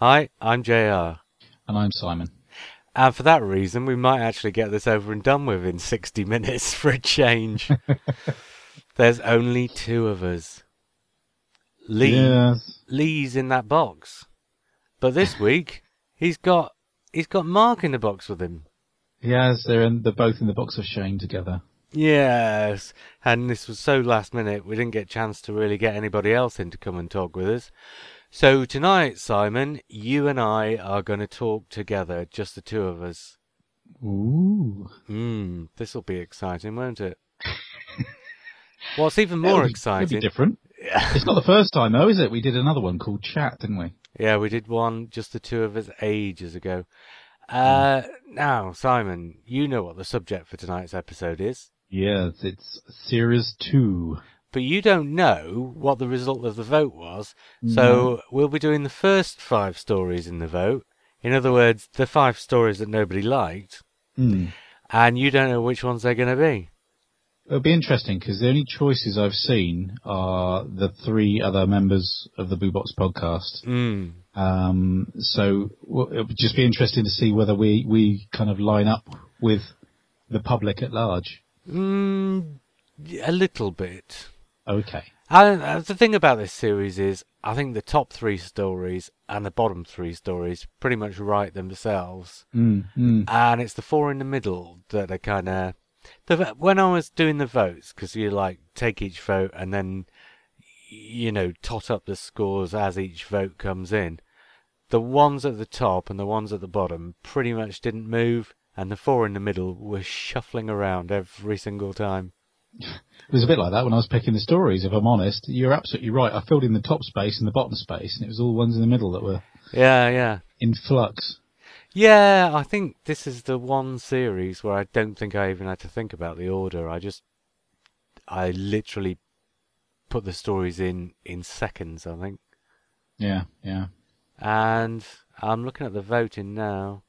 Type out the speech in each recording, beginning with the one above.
Hi, I'm JR. And I'm Simon. And for that reason, we might actually get this over and done with in 60 minutes for a change. There's only two of us. Lee, Yes. Lee's in that box. But this week, he's got he's got Mark in the box with him. Yes, they're in, they're both in the box of shame together. Yes, and this was so last minute, we didn't get a chance to really get anybody else in to come and talk with us. So tonight, Simon, you and I are going to talk together, just the two of us. Ooh. Hmm, this will be exciting, won't it? What's even more be- exciting? It'll be different. It's not the first time though, is it? We did another one called Chat, didn't we? Yeah, we did one just the two of us ages ago. Uh, now, Simon, you know what the subject for tonight's episode is, Yes, it's series two. But you don't know what the result of the vote was. So we'll be doing the first five stories in the vote. In other words, the five stories that nobody liked, Mm. and you don't know which ones they're going to be. It'll be interesting because the only choices I've seen are the three other members of the Blue Box podcast. Mm. Um, so it'll just be interesting to see whether we, we kind of line up with the public at large. Mm, a little bit. Okay. And uh, the thing about this series is, I think the top three stories and the bottom three stories pretty much write themselves, Mm, mm. and it's the four in the middle that are kind of. The when I was doing the votes, because you like take each vote and then, you know, tot up the scores as each vote comes in. The ones at the top and the ones at the bottom pretty much didn't move, and the four in the middle were shuffling around every single time. It was a bit like that when I was picking the stories, if I'm honest. You're absolutely right. I filled in the top space and the bottom space, and it was all the ones in the middle that were Yeah, yeah. in flux. Yeah, I think this is the one series where I don't think I even had to think about the order. I just, I literally put the stories in in seconds, I think. Yeah, yeah. And I'm looking at the voting now.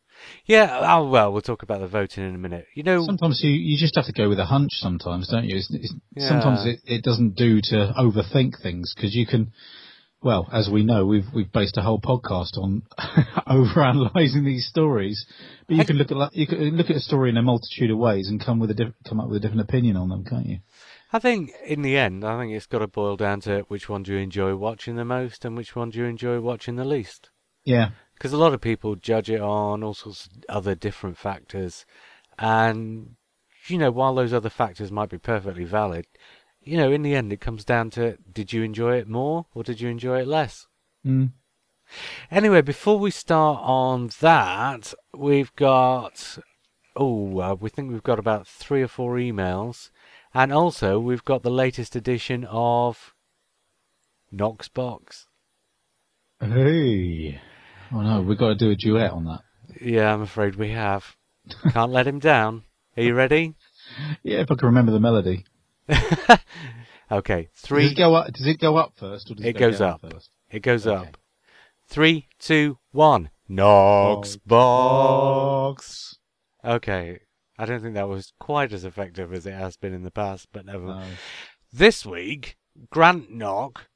Yeah, oh well, we'll talk about the voting in a minute. You know, Sometimes you, you just have to go with a hunch sometimes, don't you? It's, it's, Yeah. Sometimes it, it doesn't do to overthink things because you can, well, as we know, we've, we've based a whole podcast on overanalyzing these stories, but you can look at, you can look at a story in a multitude of ways and come with a diff- come up with a different opinion on them, can't you? I think in the end, I think it's got to boil down to which one do you enjoy watching the most and which one do you enjoy watching the least. Yeah. Because a lot of people judge it on all sorts of other different factors, and you know, while those other factors might be perfectly valid, you know, in the end, it comes down to did you enjoy it more or did you enjoy it less? Mm. Anyway, before we start on that, we've got oh, uh, we think we've got about three or four emails, and also we've got the latest edition of Knox Box. Hey. Oh no, we've got to do a duet on that. Yeah, I'm afraid we have. Can't let him down. Are you ready? Yeah, if I can remember the melody. Okay, Does three. it go up? Does it go up first, or does it, It go goes up. first? It goes Okay. up. Three, two, one. Knox box. Okay, I don't think that was quite as effective as it has been in the past, but never. No. This week, Grant Knock.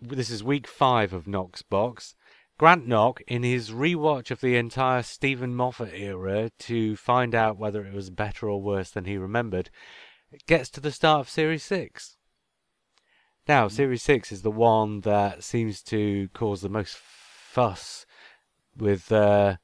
This is week five of Knox box. Grant Knock, in his rewatch of the entire Steven Moffat era to find out whether it was better or worse than he remembered, gets to the start of Series 6. Now, Series 6 is the one that seems to cause the most fuss with, uh,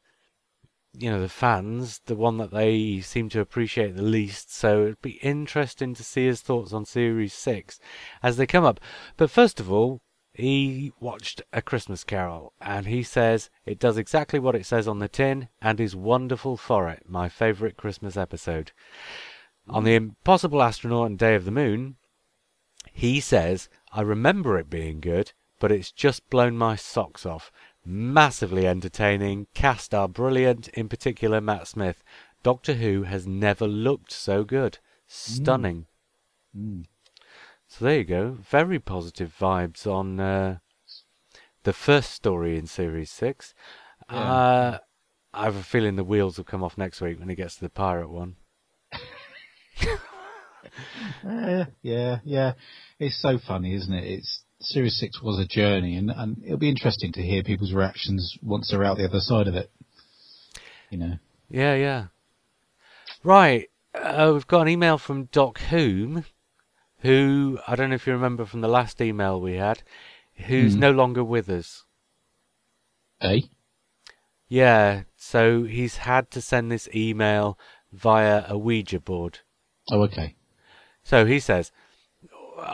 you know, the fans, the one that they seem to appreciate the least. So it'd be interesting to see his thoughts on Series 6 as they come up. But first of all, he watched A Christmas Carol and he says it does exactly what it says on the tin and is wonderful for it. My favourite Christmas episode. On the Impossible Astronaut and Day of the Moon, he says, I remember it being good, but it's just blown my socks off. Massively entertaining. Cast are brilliant, in particular Matt Smith. Doctor Who has never looked so good. Stunning. Mm. So there you go. Very positive vibes on uh, the first story in Series 6. Yeah. Uh, I have a feeling the wheels will come off next week when he gets to the pirate one. Uh, yeah, yeah. It's so funny, isn't it? It's Series Six was a journey, and, and it'll be interesting to hear people's reactions once they're out the other side of it. You know. Yeah, yeah. Right. Uh, we've got an email from Doc Hume, who, I don't know if you remember from the last email we had, who's Hmm. no longer with us. Eh? Yeah, so he's had to send this email via a Ouija board. Oh, okay. So he says,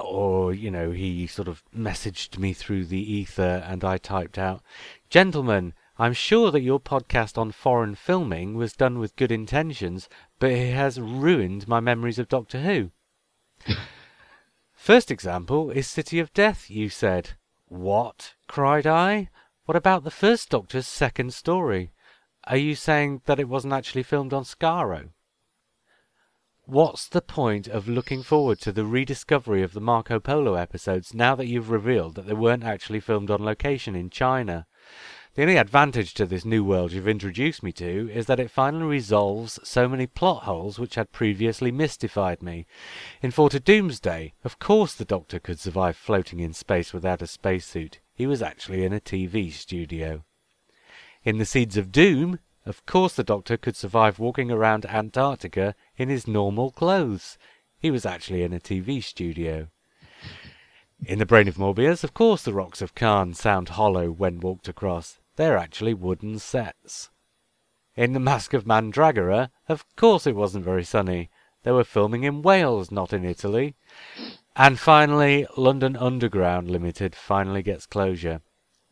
or, you know, he sort of messaged me through the ether and I typed out, Gentlemen, I'm sure that your podcast on foreign filming was done with good intentions, but it has ruined my memories of Doctor Who. First example is City of Death, you said. What? cried I. What about the first Doctor's second story? Are you saying that it wasn't actually filmed on Skaro? What's the point of looking forward to the rediscovery of the Marco Polo episodes now that you've revealed that they weren't actually filmed on location in China? The only advantage to this new world you've introduced me to is that it finally resolves so many plot holes which had previously mystified me. In Four to Doomsday, of course the Doctor could survive floating in space without a spacesuit. He was actually in a TV studio. In The Seeds of Doom, of course the Doctor could survive walking around Antarctica in his normal clothes. He was actually in a TV studio. In The Brain of Morbius, of course the rocks of Karn sound hollow when walked across. They're actually wooden sets. In The Mask of Mandragora, of course it wasn't very sunny. They were filming in Wales, not in Italy. And finally, London Underground Limited finally gets closure.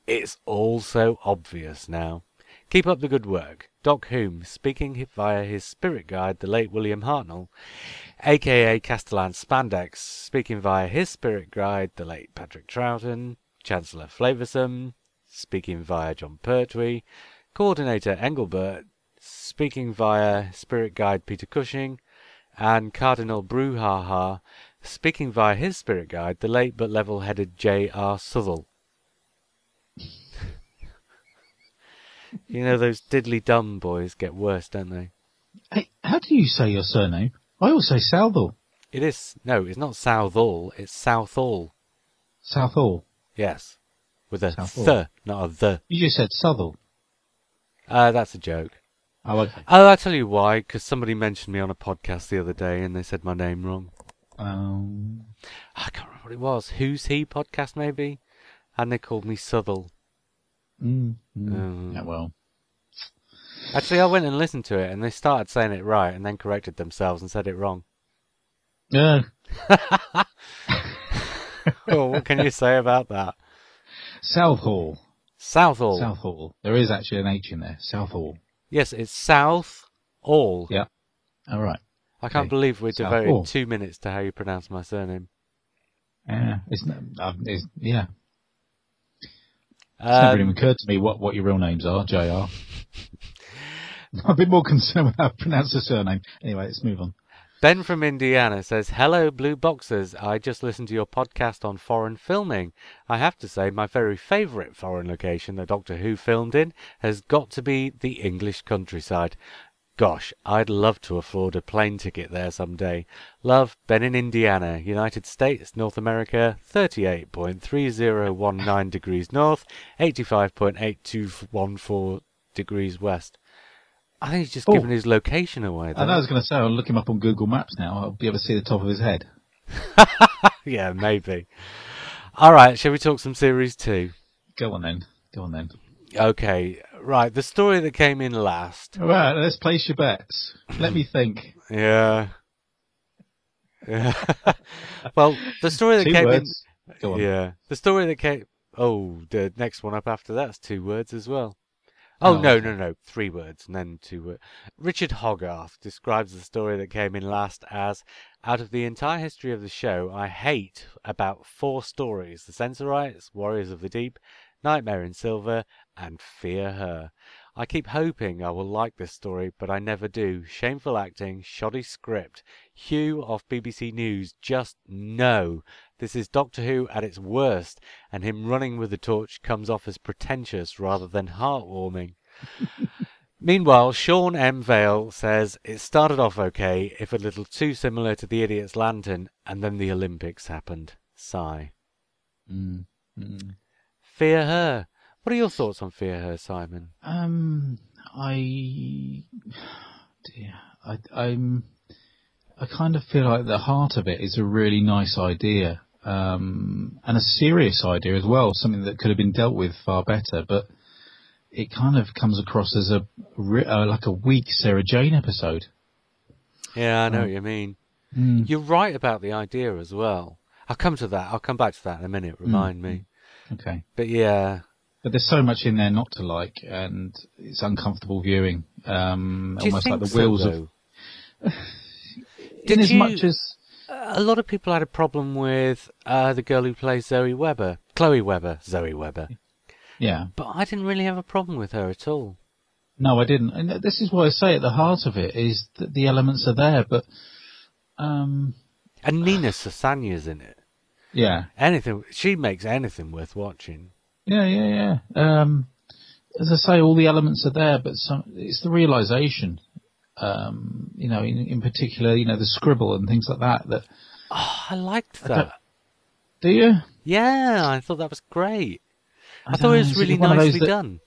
It's all so obvious now. Keep up the good work. Doc Hume, speaking via his spirit guide, the late William Hartnell, aka Castellan Spandex, speaking via his spirit guide, the late Patrick Troughton, Chancellor Flavoursome, speaking via Jon Pertwee, Coordinator Engelbert, speaking via spirit guide Peter Cushing, and Cardinal Brouhaha, speaking via his spirit guide, the late but level-headed J.R. Southall. you know those diddly dumb boys get worse, don't they? Hey, how do you say your surname? I always say Southall. It is no, it's not Southall, it's Southall. Southall. Yes, with a Southall. th, not a the. You just said Southall. Uh, that's a joke. Oh, okay. Oh, I'll tell you why, because somebody mentioned me on a podcast the other day and they said my name wrong. Um, I can't remember what it was. Who's He podcast, maybe? And they called me Southall. mm, mm. Um, yeah, well. Actually, I went and listened to it and they started saying it right and then corrected themselves and said it wrong. Yeah. oh, what can you say about that? Southall. Southall. Southall. There is actually an H in there. Southall. Yes, it's South All. Yeah. All right. I can't Okay. believe we South devoted All. two minutes to how you pronounce my surname. Yeah. It's, not- um, it's, yeah. It's never Um, even occurred to me what, what your real names are, JR. I'm a bit more concerned with how to pronounce the surname. Anyway, let's move on. Ben from Indiana says, Hello, Blue Boxers. I just listened to your podcast on foreign filming. I have to say, my very favourite foreign location that Doctor Who filmed in has got to be the English countryside. Gosh, I'd love to afford a plane ticket there someday. Love, Ben in Indiana, United States, North America, 38.3019 degrees north, 85.8214 degrees west. I think he's just Oh. given his location away. I know I was going to say, I'll look him up on Google Maps now. I'll be able to see the top of his head. yeah, maybe. All right, shall we talk some series two? Go on then. Go on then. Okay, right. The story that came in last. All right, let's place your bets. Let me think. Yeah. Yeah. well, the story that Two came words. Go in. on. Yeah, the story that came. Oh, the next one up after that's two words as well. Oh, Oh, no, okay. no, no. Three words and then two words. Richard Hogarth describes the story that came in last as out of the entire history of the show, I hate about four stories The Sensorites, Warriors of the Deep, Nightmare in Silver, and Fear Her. I keep hoping I will like this story, but I never do. Shameful acting, shoddy script. Huw of BBC News, just no. This is Doctor Who at its worst, and him running with the torch comes off as pretentious rather than heartwarming. Meanwhile, Sean M. Vale says it started off okay, if a little too similar to the Idiot's Lantern, and then the Olympics happened. Sigh. Mm, mm. Fear Her. What are your thoughts on Fear Her, Simon? Um, I, dear, I, I'm, I kind of feel like the heart of it is a really nice idea, um, and a serious idea as well, something that could have been dealt with far better, but it kind of comes across as a, uh, like a weak Sarah Jane episode. Yeah, I know Oh. what you mean. Mm, You're right about the idea as well. I'll come to that. I'll come back to that in a minute. Remind me. okay. But yeah, But there's so much in there not to like, and it's uncomfortable viewing. Um, almost like the so, wheels of. In Did as you- much as A lot of people had a problem with uh, the girl who plays Zoe Weber, Chloe Webber, Zoe Weber. yeah, But I didn't really have a problem with her at all. No, I didn't. And this is what I say at the heart of it is that the elements are there, but um, And Nina Sosanya's in it. yeah, Anything she makes anything worth watching. yeah, yeah, yeah. Um, as I say, all the elements are there, but some, it's the realization. Um, you know, in, in particular, you know, the scribble and things like that. That Oh, I liked I that. do you? Yeah, I thought that was great. I, don't thought it was really nicely that- done.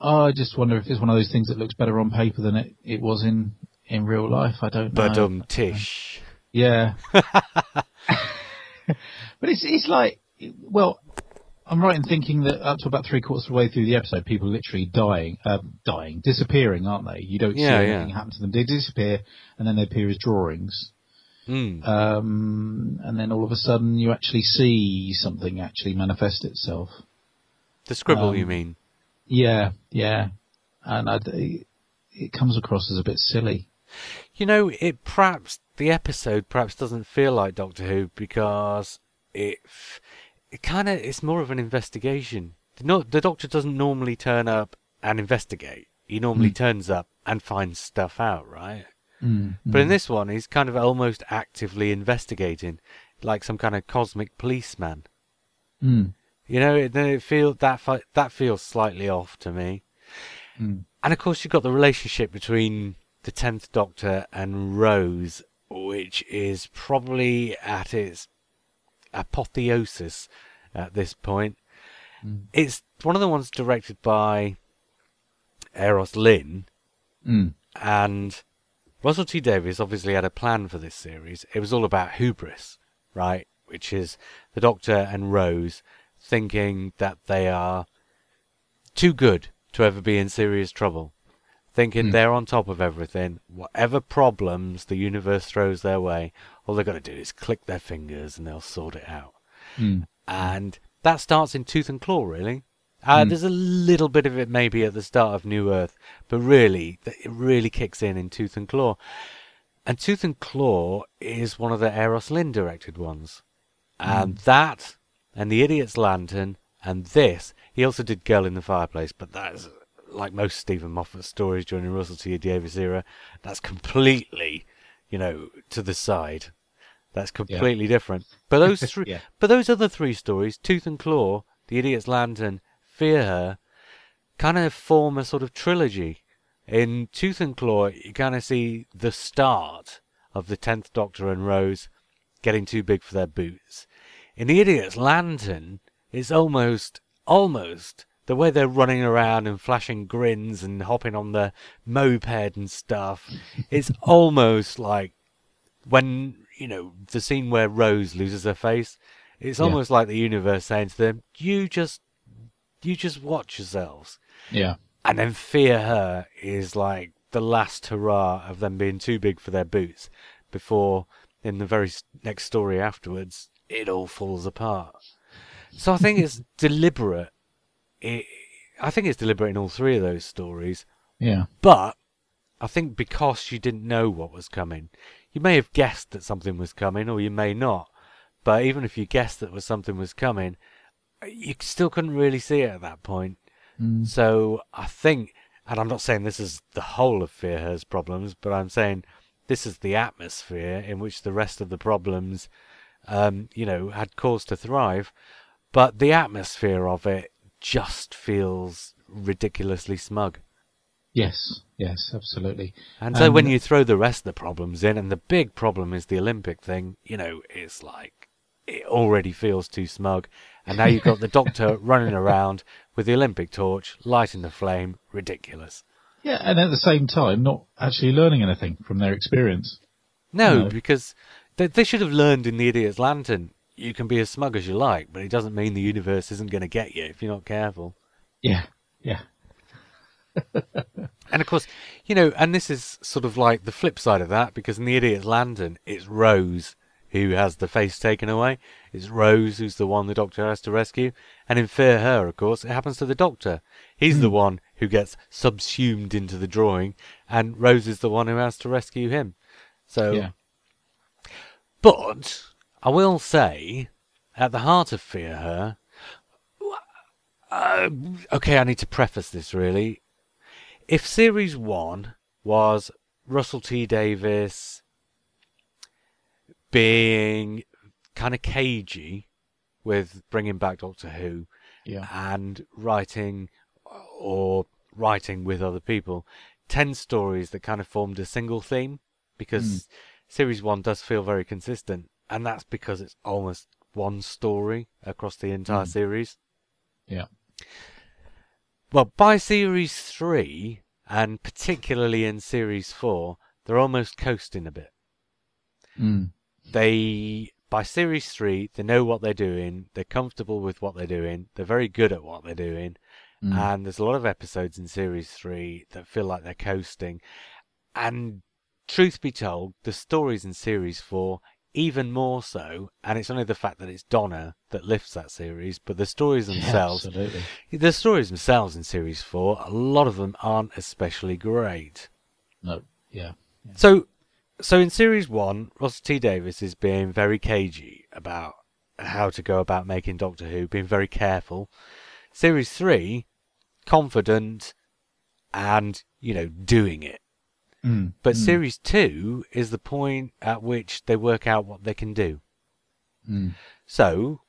Oh, I just wonder if it's one of those things that looks better on paper than it, it was in in real life. I don't know. But um, Tish. Yeah. but it's it's like well, I'm right in thinking that up to about three quarters of the way through the episode, people are literally dying, um, dying, disappearing, aren't they? You don't Yeah, see yeah. anything happen to them. They disappear, and then they appear as drawings. Mm. Um, and then all of a sudden, you actually see something actually manifest itself. the scribble, um, you mean? Yeah, yeah. And I, it comes across as a bit silly. You know, it perhaps the episode perhaps doesn't feel like Doctor Who because it it kind of it's more of an investigation. The, no, the Doctor doesn't normally turn up and investigate. He normally Mm. turns up and finds stuff out, right? Mm, But in mm. this one, he's kind of almost actively investigating, like some kind of cosmic policeman. Mm, You know, it, it feel that that feels slightly off to me. mm. And of course, you've got the relationship between the Tenth Doctor and Rose, which is probably at its apotheosis at this point. Mm. It's one of the ones directed by Euros Lyn, Mm. and Russell T Davies obviously had a plan for this series. It was all about hubris, right? Which is the Doctor and Rose thinking that they are too good to ever be in serious trouble. Thinking Hmm. they're on top of everything. Whatever problems the universe throws their way, all they've got to do is click their fingers and they'll sort it out Mm. and that starts in Tooth and Claw, really. Uh, Mm. There's a little bit of it maybe at the start of New Earth, but really, it really kicks in in Tooth and Claw. And Tooth and Claw is one of the Euros Lyn directed ones. And that, and The Idiot's Lantern, and this, he also did Girl in the Fireplace, but that's, like most Steven Moffat stories during the Russell T Davies era, that's completely, you know, to the side. That's completely different. But those three, Yeah. but those other three stories, Tooth and Claw, The Idiot's Lantern, Fear Her, kind of form a sort of trilogy. In Tooth and Claw, you kind of see the start of the Tenth Doctor and Rose getting too big for their boots. In The Idiot's Lantern, it's almost, almost the way they're running around and flashing grins and hopping on the moped and stuff. It's almost like when you know the scene where Rose loses her face, it's Yeah. almost like the universe saying to them, "You just, you just watch yourselves." Yeah. And then fear her is like the last hurrah of them being too big for their boots, before in the very next story afterwards it all falls apart. So I think it's deliberate. It, I think it's deliberate in all three of those stories. Yeah. But I think because you didn't know what was coming, you may have guessed that something was coming, or you may not. But even if you guessed that was something was coming, you still couldn't really see it at that point. Mm. So I think, and I'm not saying this is the whole of Fear Her's problems, but I'm saying this is the atmosphere in which the rest of the problems, um, you know, had cause to thrive. But the atmosphere of it just feels ridiculously smug. Yes. Yes. Absolutely. And so And- when you throw the rest of the problems in, and the big problem is the Olympic thing, you know, it's like it already feels too smug. And now you've got the doctor running around with the Olympic torch, lighting the flame. Ridiculous. Yeah, and at the same time, not actually learning anything from their experience. No, No. because they, they should have learned in the Idiot's Lantern. You can be as smug as you like, but it doesn't mean the universe isn't going to get you if you're not careful. Yeah. Yeah. And of course, you know, and this is sort of like the flip side of that, because in the Idiot's Lantern, it's Rose who has the face taken away. It's Rose who's the one the Doctor has to rescue. And in Fear Her, of course, it happens to the Doctor. He's the hmm. one who gets subsumed into the drawing, and Rose is the one who has to rescue him. So, Yeah. but I will say, at the heart of Fear Her, uh, okay, I need to preface this really. If Series 1 was Russell T Davies being kind of cagey with bringing back Doctor Who Yeah. and writing or writing with other people, 10 stories that kind of formed a single theme because series 1 does feel very consistent and that's because it's almost one story across the entire Mm. series. Yeah. Well, by series 3 and particularly in series 4, they're almost coasting a bit. Mm. They by series 3, they know what they're doing, they're comfortable with what they're doing, they're very good at what they're doing. Mm. and there's a lot of episodes in series three that feel like they're coasting. And truth be told, the stories in series four even more so, and it's only the fact that it's Donna that lifts that series, but the stories Yeah, themselves, absolutely. the stories themselves in series four, a lot of them aren't especially great. No. Yeah. So, so in series one, Russ T Davies is being very cagey about how to go about making Doctor Who, being very careful. Series three, confident and you know doing it. Mm. But mm. series two is the point at which they work out what they can do. Mm. So,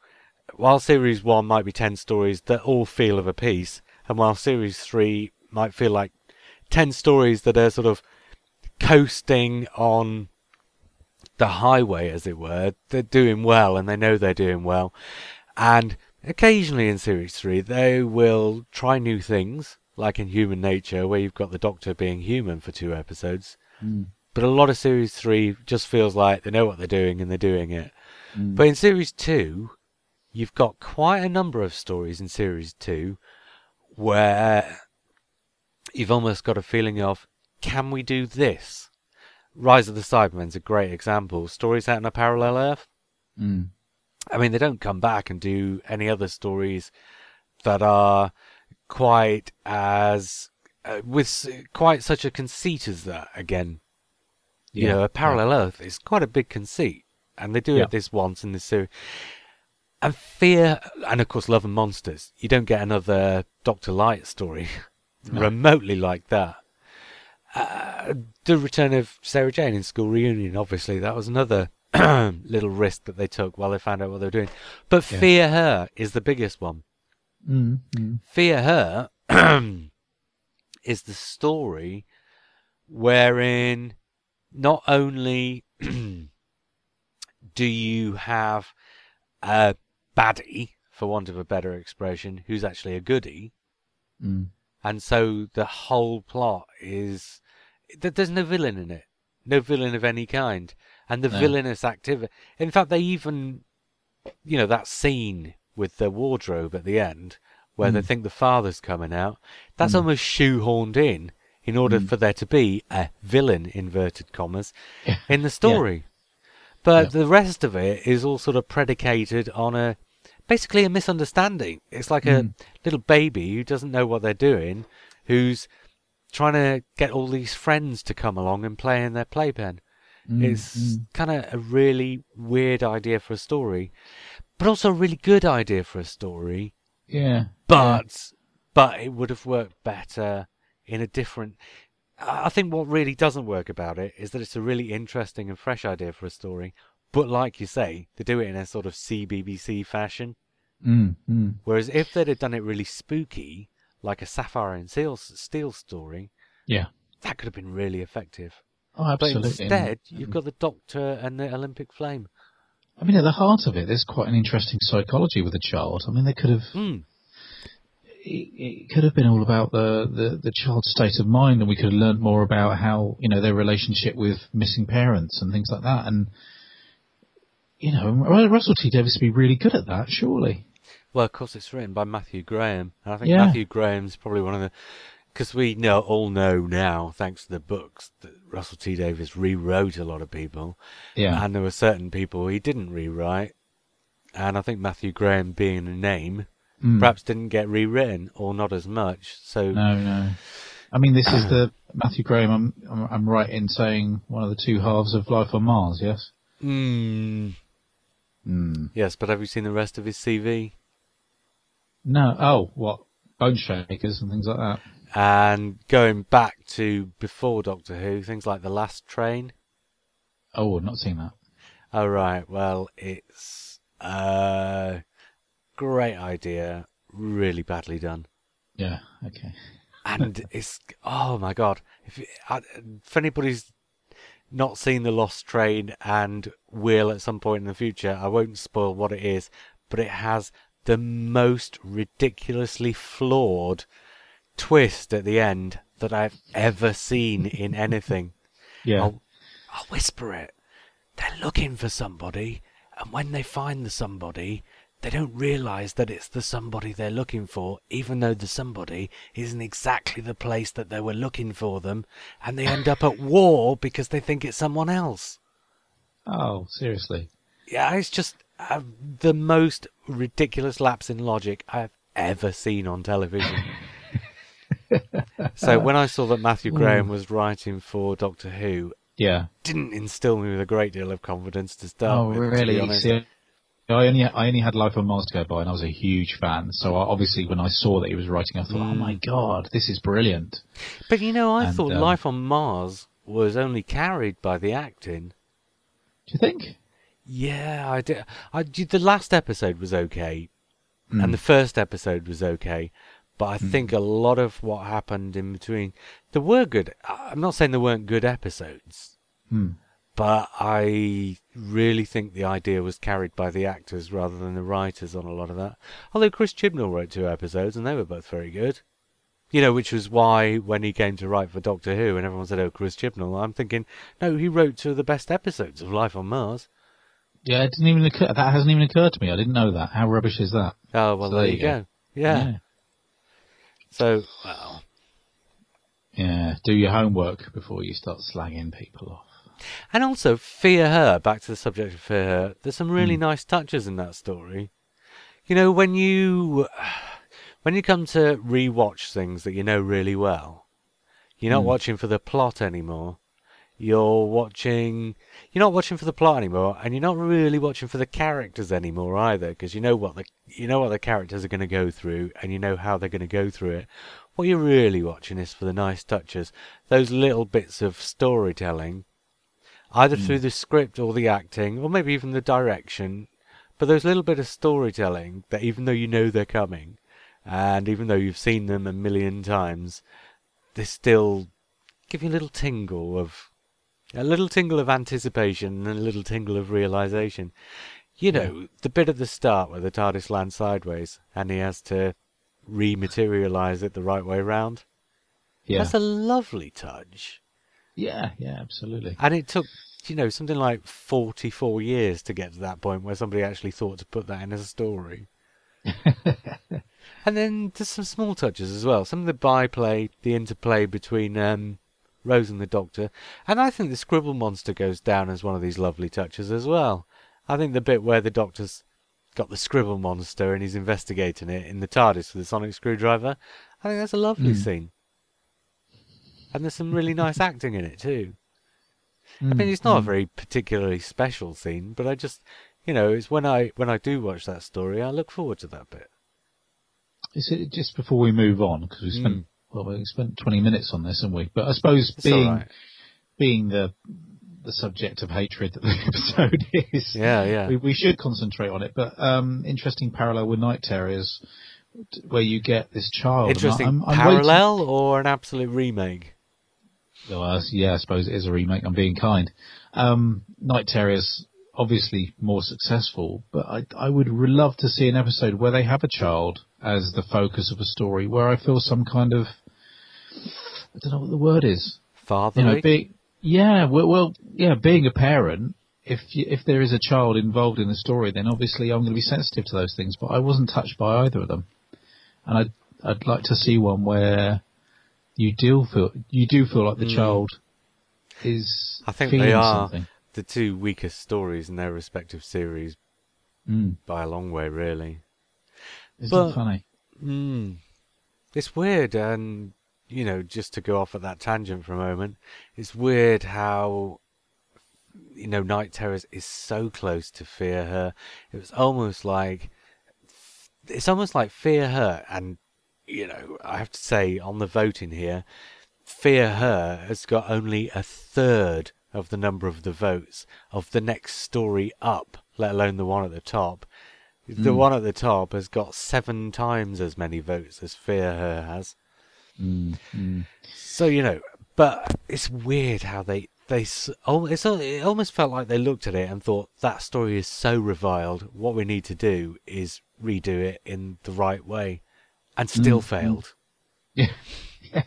while series one might be 10 stories that all feel of a piece, and while series three might feel like 10 stories that are sort of coasting on the highway, as it were, they're doing well and they know they're doing well. And occasionally in series three, they will try new things, like in Human Nature, where you've got the Doctor being human for two episodes. Mm. But a lot of series three just feels like they know what they're doing and they're doing it. Mm. But in series two, you've got quite a number of stories in series two where you've almost got a feeling of, can we do this? Rise of the Cybermen's a great example. Stories out in a parallel Earth. Mm. I mean, they don't come back and do any other stories that are quite as uh, with quite such a conceit as that. Again, you Yeah, know, a parallel Earth is quite a big conceit, and they do Yeah. it this once in this series. And fear, and of course, love and monsters. You don't get another Doctor-lite story No. remotely like that. Uh, the return of Sarah Jane in School Reunion, obviously, that was another little risk that they took while they found out what they were doing. But Yeah. Fear Her is the biggest one. Mm. Mm. Fear Her is the story wherein not only do you have a baddie, for want of a better expression, who's actually a goodie, Mm. and so the whole plot is th- there's no villain in it, no villain of any kind, and the No. villainous activity. In fact, they even, you know, that scene with the wardrobe at the end where they Mm. think the father's coming out. That's Mm. almost shoehorned in in order Mm. for there to be a villain, inverted commas, Yeah. in the story. But Yeah. the rest of it is all sort of predicated on a basically a misunderstanding. It's like a Mm. little baby who doesn't know what they're doing, who's trying to get all these friends to come along and play in their playpen. Mm, It's mm. kind of a really weird idea for a story, but also a really good idea for a story. yeah. But but it would have worked better in a different. I think what really doesn't work about it is that it's a really interesting and fresh idea for a story. But like you say, they do it in a sort of CBBC fashion. Mm, mm. Whereas if they'd have done it really spooky, like a Sapphire and Steel, Steel story, Yeah. that could have been really effective. Oh, absolutely. But instead, And- you've got the Doctor and the Olympic Flame. I mean, at the heart of it, there's quite an interesting psychology with the child. I mean, they could have. Mm. It, it could have been all about the, the, the child's state of mind, and we could have learnt more about how you know their relationship with missing parents and things like that. And you know, Russell T Davies would be really good at that, surely. Well, of course, it's written by Matthew Graham, and I think Yeah. Matthew Graham's probably one of the because we know all know now, thanks to the books, that Russell T Davies rewrote a lot of people, Yeah. and there were certain people he didn't rewrite, and I think Matthew Graham, being a name, Mm. perhaps didn't get rewritten or not as much. So No, no. I mean, this is the Matthew Graham. I'm, I'm, I'm right in saying one of the two halves of Life on Mars. Yes. mm, Mm. yes, but have you seen the rest of his CV? No. Oh, what? Bonekickers and things like that. And going back to before Doctor Who, things like The Last Train. Oh, I've not seen that. Oh right, well it's a great idea, really badly done, Yeah. Okay. and it's oh my god! If, if anybody's not seen the Lost Train and will at some point in the future, I won't spoil what it is, but it has the most ridiculously flawed twist at the end that I've ever seen in anything. Yeah. I'll, I'll whisper it. They're looking for somebody, and when they find the somebody, they don't realise that it's the somebody they're looking for, even though the somebody isn't exactly the place that they were looking for them, and they end up at war because they think it's someone else. Oh, seriously. Yeah, it's just uh, the most ridiculous lapse in logic I've ever seen on television. so when I saw that Matthew Graham was writing for Doctor Who, Yeah. didn't instill me with a great deal of confidence to start Oh, with. really? See, I only I only had Life on Mars to go by, and I was a huge fan. So I, obviously, when I saw that he was writing, I thought, "Oh my god, this is brilliant." But you know, I And, thought um, Life on Mars was only carried by the acting. Do you think? Yeah, I did. I did. The last episode was okay, Mm. and the first episode was okay. But I think a lot of what happened in between, there were good. I'm not saying there weren't good episodes, Hmm. but I really think the idea was carried by the actors rather than the writers on a lot of that. Although Chris Chibnall wrote two episodes and they were both very good. You know, which was why when he came to write for Doctor Who and everyone said, oh, Chris Chibnall, I'm thinking, no, he wrote two of the best episodes of Life on Mars. Yeah, it didn't even occur. That hasn't even occurred to me. I didn't know that. How rubbish is that? Oh, well, So there, there you go. go. Yeah. So, well, Yeah. Do your homework before you start slagging people off. and also Fear Her, back to the subject of Fear Her, there's some really Hmm. nice touches in that story. You know, when you, when you come to rewatch things that you know really well, you're not Hmm. watching for the plot anymore. You're watching, you're not watching for the plot anymore, and you're not really watching for the characters anymore either, because you know what the, you know what the characters are going to go through, and you know how they're going to go through it. What you're really watching is for the nice touches, those little bits of storytelling, either hmm. through the script or the acting, or maybe even the direction. But those little bit of storytelling that even though you know they're coming, and even though you've seen them a million times, they still give you a little tingle of a little tingle of anticipation and a little tingle of realization. You know, the bit at the start where the TARDIS lands sideways and he has to rematerialize it the right way round. Yeah. That's a lovely touch. Yeah. Yeah. Absolutely. And it took, you know, something like 44 years to get to that point where somebody actually thought to put that in as a story. and then there's some small touches as well. Some of the byplay, the interplay between um, Rose and the Doctor. And I think the Scribble Monster goes down as one of these lovely touches as well. I think the bit where the Doctor's got the scribble monster and he's investigating it in the TARDIS with the sonic screwdriver. I think that's a lovely Mm. scene. And there's some really nice acting in it too. I Mm, mean, it's not a mm. very particularly special scene, but I just, you know, it's when I when I do watch that story, I look forward to that bit. Is it just before we move on because we spent Mm. Well we spent twenty minutes on this, haven't we? But I suppose It's being right. being the the subject of hatred that the episode is, Yeah, yeah. we, we should concentrate on it. But um, interesting parallel with Night Terrors, where you get this child. Interesting I'm- I'm waiting- parallel or an absolute remake? Well, yeah, I suppose it is a remake. I'm being kind. Um, Night Terrors obviously more successful, but I, I would love to see an episode where they have a child as the focus of a story, where I feel some kind of I don't know what the word is. You Fatherly. know, be, yeah, well, well, yeah, being a parent. If you, if there is a child involved in the story, then obviously I'm going to be sensitive to those things. But I wasn't touched by either of them, and I'd I'd like to see one where you do feel you do feel like the Mm. child is. I think they are Something. the two weakest stories in their respective series Mm. by a long way, really. Isn't But- it funny? Mm. It's weird, and you know, just to go off at that tangent for a moment, it's weird how you know Night Terrors is so close to Fear Her. It was almost like it's almost like Fear Her, and you know, I have to say on the voting here, Fear Her has got only a third of the number of the votes of the next story up, let alone the one at the top. The Mm. one at the top has got seven times as many votes as Fear Her has. Mm, mm. So you know, but it's weird how they they it's it almost felt like they looked at it and thought that story is so reviled. What we need to do is redo it in the right way, and still Mm, mm. failed. Yeah.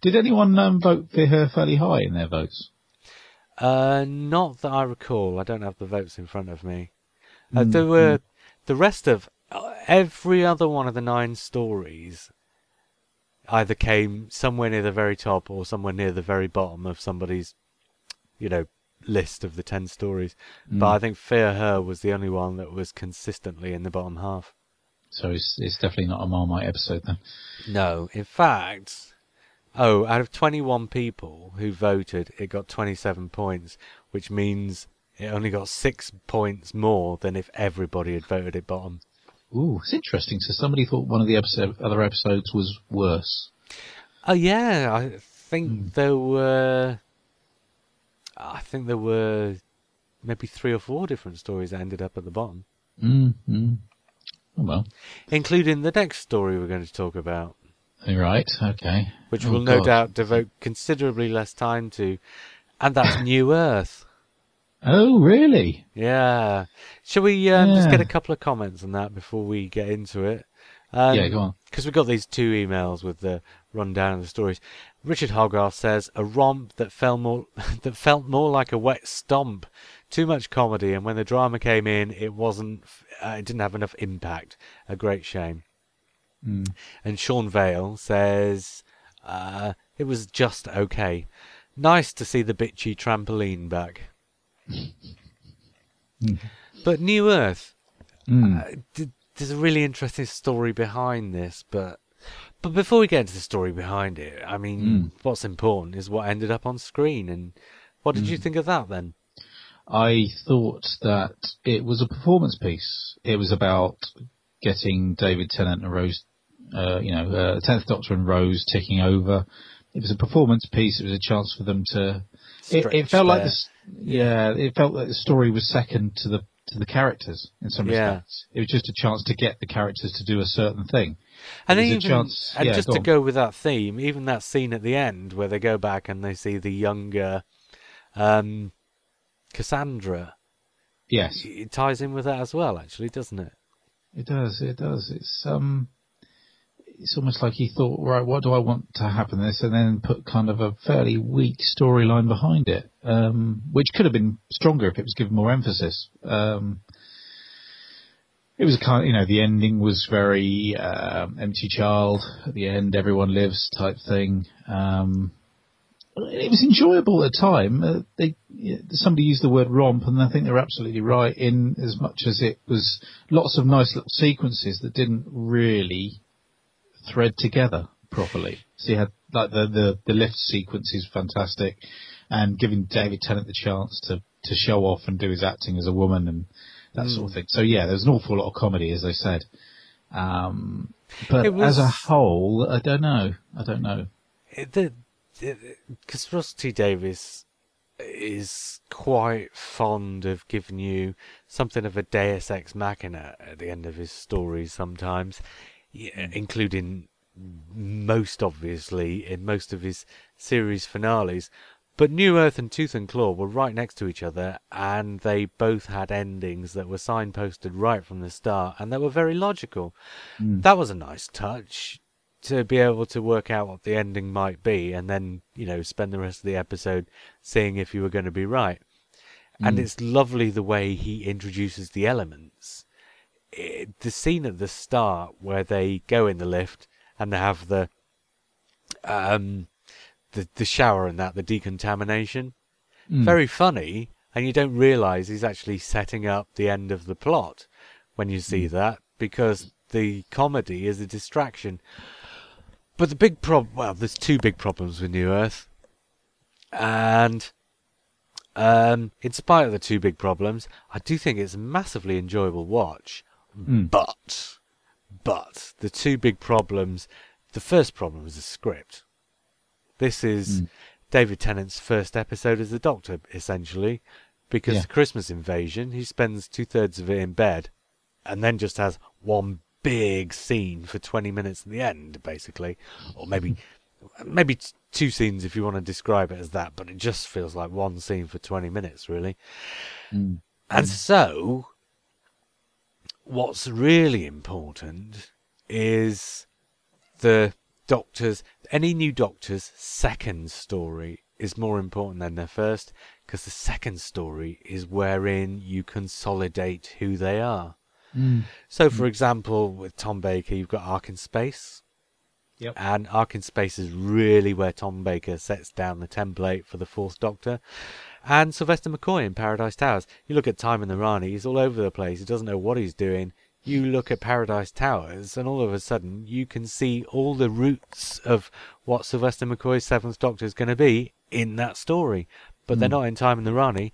Did anyone um, vote for her fairly high in their votes? Uh, not that I recall. I don't have the votes in front of me. Uh, Mm, there were the rest of uh, every other one of the nine stories either came somewhere near the very top or somewhere near the very bottom of somebody's, you know, list of the ten stories. But Mm. I think Fear Her was the only one that was consistently in the bottom half. So it's, it's definitely not a Marmite episode then. No, in fact, oh, out of 21 people who voted, it got 27 points, which means it only got six points more than if everybody had voted it bottom. Ooh, it's interesting. So somebody thought one of the episode, other episodes was worse. Oh yeah, I think Hmm. there were. I think there were maybe three or four different stories that ended up at the bottom, Mm, mm. Oh, well, including the next story we're going to talk about, right, okay. which Oh, we'll no doubt devote considerably less time to, and that's New Earth. Oh, really? Yeah. Shall we um, just get a couple of comments on that before we get into it? Um, yeah, go on. Because we got these two emails with the rundown of the stories. Richard Hogarth says a romp that felt more that felt more like a wet stomp. Too much comedy, and when the drama came in, it wasn't. Uh, it didn't have enough impact. A great shame. Mm. And Sean Vale says uh, it was just okay. Nice to see the bitchy trampoline back. Mm. But New Earth, Mm. uh, d- there's a really interesting story behind this, but but before we get into the story behind it, I mean, Mm. what's important is what ended up on screen, and what did you think of that then? I thought that it was a performance piece. It was about getting David Tennant and Rose, uh, you know, uh, Tenth Doctor and Rose taking over. It was a performance piece. It was a chance for them to. It, it felt like this. Yeah, it felt like the story was second to the to the characters in some Yeah. respects. It was just a chance to get the characters to do a certain thing. And even chance- and yeah, just go to go with that theme, even that scene at the end where they go back and they see the younger um, Cassandra, Yes, it ties in with that as well, actually, doesn't it? It does. It does. It's um, it's almost like he thought, right, what do I want to happen this, and then put kind of a fairly weak storyline behind it, um, which could have been stronger if it was given more emphasis. Um, it was kind of, you know, the ending was very um, empty child. At the end, everyone lives type thing. Um, it was enjoyable at the time. Uh, they somebody used the word romp, and I think they're absolutely right. In as much as it was lots of nice little sequences that didn't really thread together properly. So you had like the the, the lift sequence is fantastic, and giving David Tennant the chance to to show off and do his acting as a woman and that mm. sort of thing. So yeah, there's an awful lot of comedy, as I said. Um, but was, as a whole, I don't know. I don't know. The because Russell T Davies is quite fond of giving you something of a Deus Ex Machina at the end of his stories sometimes, yeah, hmm. including most obviously in most of his series finales. But New Earth and Tooth and Claw were right next to each other, and they both had endings that were signposted right from the start, and that were very logical. Mm. That was a nice touch to be able to work out what the ending might be and then, you know, spend the rest of the episode seeing if you were going to be right. Mm. And it's lovely the way he introduces the elements. It, the scene at the start where they go in the lift and they have the um the the shower and that the decontamination mm. very funny and you don't realize he's actually setting up the end of the plot when you see mm. that because the comedy is a distraction but the big problem, well, there's two big problems with New Earth. And um, in spite of the two big problems, I do think it's a massively enjoyable watch. Mm. But, but the two big problems, the first problem is the script. This is mm. David Tennant's first episode as the Doctor, essentially, because yeah. the Christmas invasion, he spends two thirds of it in bed, and then just has one big scene for 20 minutes at the end, basically, or maybe maybe two scenes if you want to describe it as that, but it just feels like one scene for 20 minutes, really. Mm. And so, what's really important is the doctor's, any new doctor's second story is more important than their first, because the second story is wherein you consolidate who they are. Mm. So, for mm. example, with Tom Baker, you've got Ark in Space. Yep. And Ark in Space is really where Tom Baker sets down the template for the Fourth Doctor. And Sylvester McCoy in Paradise Towers. You look at Time and the Rani, he's all over the place. He doesn't know what he's doing. You look at Paradise Towers, and all of a sudden, you can see all the roots of what Sylvester McCoy's Seventh Doctor is going to be in that story. But mm. they're not in Time and the Rani.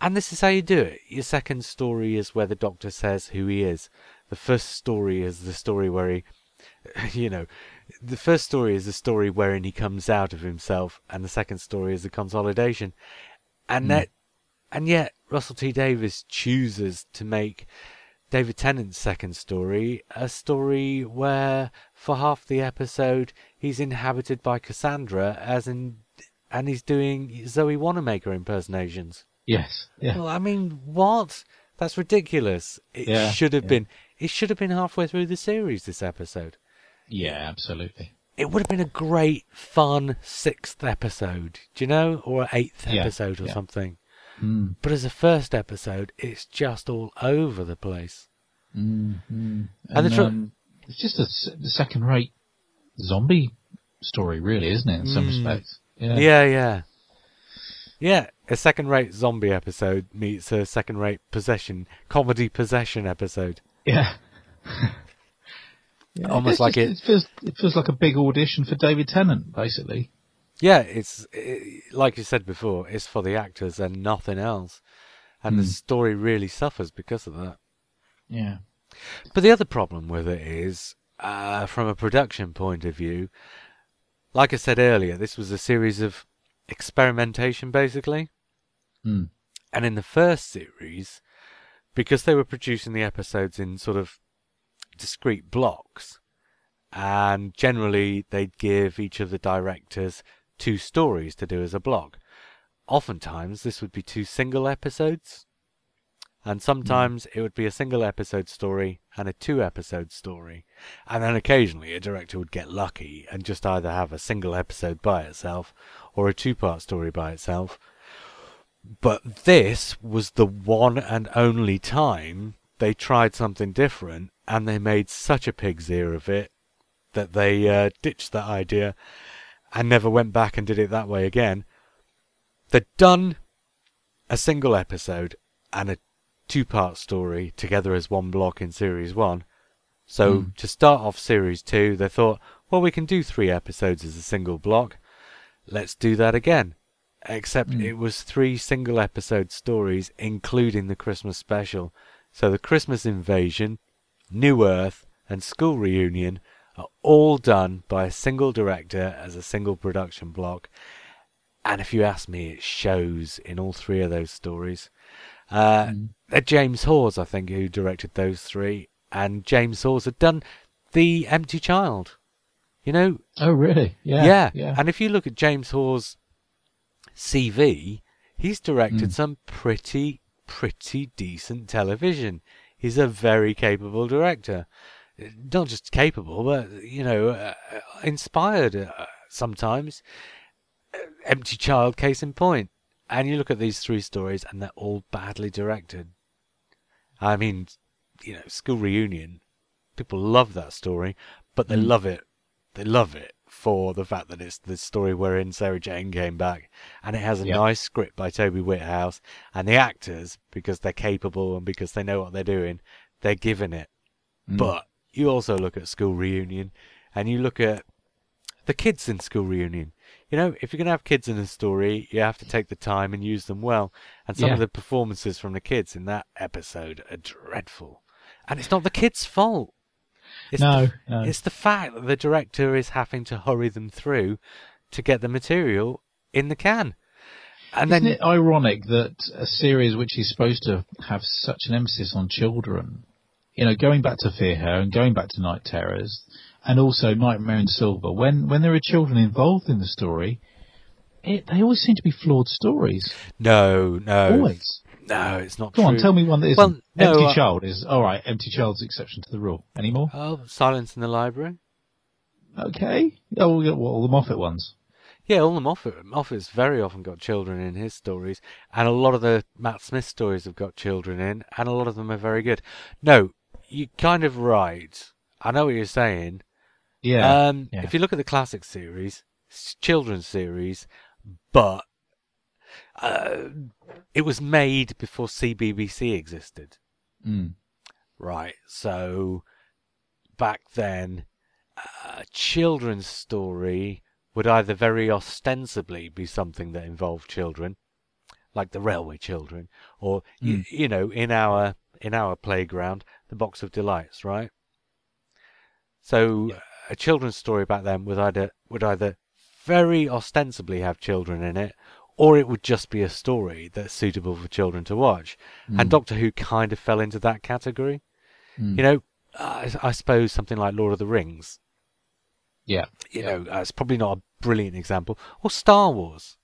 And this is how you do it. Your second story is where the doctor says who he is. The first story is the story where he, you know, the first story is the story wherein he comes out of himself, and the second story is the consolidation. And mm. that, and yet Russell T Davies chooses to make David Tennant's second story a story where, for half the episode, he's inhabited by Cassandra, as in, and he's doing Zoe Wanamaker impersonations. Yes. Yeah. Well, I mean, what? That's ridiculous. It yeah, should have yeah. been. It should have been halfway through the series. This episode. Yeah, absolutely. It would have been a great, fun sixth episode, do you know, or eighth yeah, episode or something. Mm. But as a first episode, it's just all over the place. Mm, mm. And, and tr- um, it's just a, a second-rate zombie story, really, isn't it? In some hmm. respects. Yeah, yeah, yeah. Yeah, a second-rate zombie episode meets a second-rate possession comedy possession episode. Yeah. yeah Almost like just, it, it feels it feels like a big audition for David Tennant, basically. Yeah, it's it, like you said before, it's for the actors and nothing else, and mm. the hmm. story really suffers because of that. Yeah. But the other problem with it is, uh, from a production point of view, like I said earlier, this was a series of experimentation, basically. Mm. And in the first series, because they were producing the episodes in sort of discrete blocks, and generally they'd give each of the directors two stories to do as a block. Oftentimes, this would be two single episodes, and sometimes mm. it would be a single episode story and a two episode story. And then occasionally a director would get lucky and just either have a single episode by itself or a two part story by itself. But this was the one and only time they tried something different and they made such a pig's ear of it that they uh, ditched that idea and never went back and did it that way again. They'd done a single episode and a two part story together as one block in series one. So Mm. to start off series two, they thought, well, we can do three episodes as a single block. Let's do that again. Except Mm. it was three single episode stories, including the Christmas special. So the Christmas invasion, New Earth, and School Reunion are all done by a single director as a single production block. And if you ask me, it shows in all three of those stories. Uh, Mm. uh, James Hawes, I think, who directed those three, and James Hawes had done The Empty Child. You know, Oh, really? Yeah. yeah. Yeah. And if you look at James Hawes' CV, he's directed Mm. some pretty, pretty decent television. He's a very capable director. Not just capable, but, you know, uh, uh, inspired uh, sometimes. Uh, Empty Child, case in point. And you look at these three stories, and they're all badly directed. I mean, you know, School Reunion, people love that story, but they Mm. love it. They love it for the fact that it's the story wherein Sarah Jane came back, and it has a Yeah. nice script by Toby Whithouse, and the actors, because they're capable and because they know what they're doing, they're giving it. Mm. But you also look at School Reunion, and you look at the kids in School Reunion. You know, if you're going to have kids in a story, you have to take the time and use them well. And some of the performances from the kids in that episode are dreadful. And it's not the kids' fault. It's no, the, no. it's the fact that the director is having to hurry them through to get the material in the can. And Isn't then it ironic that a series which is supposed to have such an emphasis on children, you know, going back to Fear Her and going back to Night Terrors, and also Nightmare in Silver, when when there are children involved in the story, it, they always seem to be flawed stories. no, no, Always. No, it's not Go on, tell me one that isn't. Well, no, Empty uh, Child is all right. Empty Child's exception to the rule. Any more? Oh, Silence in the Library. Okay. Oh, we got well, all the Moffat ones. Yeah, all the Moffat. Moffat's very often got children in his stories, and a lot of the Matt Smith stories have got children in, and a lot of them are very good. No, you're kind of right. I know what you're saying. Yeah. um, yeah. If you look at the classic series, it's children's series, but uh, it was made before CBBC existed. Mm. Right. So back then, a children's story would either very ostensibly be something that involved children, like the Railway Children, or y- Mm. you know, in our in our playground, the Box of Delights, right? So Yeah. a children's story back then would either would either very ostensibly have children in it, or it would just be a story that's suitable for children to watch. And Mm. Doctor Who kind of fell into that category. Mm. You know, I, I suppose something like Lord of the Rings. Yeah. You Yeah. know, uh, it's probably not a brilliant example. Or Star Wars.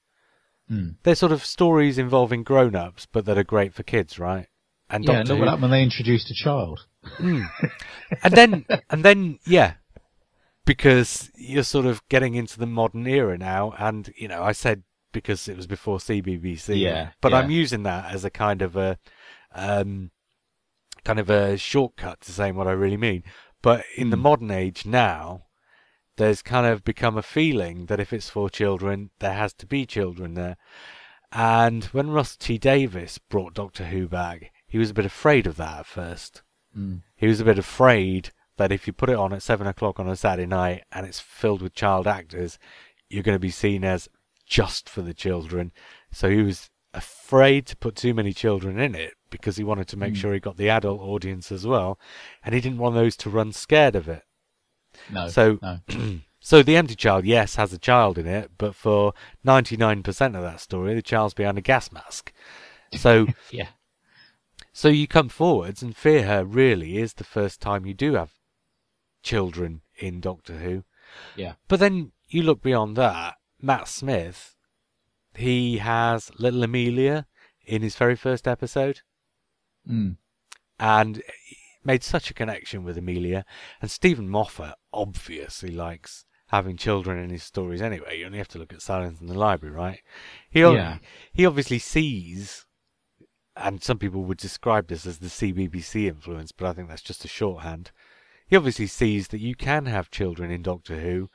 Mm. They're sort of stories involving grown-ups, but that are great for kids, right? And Yeah. Doctor Look Who, what happened when they introduced a child. Mm. and then and then yeah, because you're sort of getting into the modern era now, and you know, I said because it was before CBBC, Yeah, but yeah. I'm using that as a kind of a um, kind of a shortcut to saying what I really mean. But in the Mm. modern age now, there's kind of become a feeling that if it's for children, there has to be children there. And when Russell T Davies brought Doctor Who back, he was a bit afraid of that at first. Mm. He was a bit afraid that if you put it on at seven o'clock on a Saturday night and it's filled with child actors, you're going to be seen as just for the children. So he was afraid to put too many children in it because he wanted to make Mm. sure he got the adult audience as well, and he didn't want those to run scared of it. No. So- no. So the empty child, yes, has a child in it, but for 99% of that story, the child's behind a gas mask. So Yeah. So you come forwards, and Fear Her really is the first time you do have children in Doctor Who. Yeah. But then you look beyond that. Matt Smith, he has little Amelia in his very first episode, Mm. and made such a connection with Amelia. And Steven Moffat obviously likes having children in his stories anyway. You only have to look at Silence in the Library, right? He Yeah. he obviously sees, and some people would describe this as the CBBC influence, but I think that's just a shorthand. He obviously sees that you can have children in Doctor Who,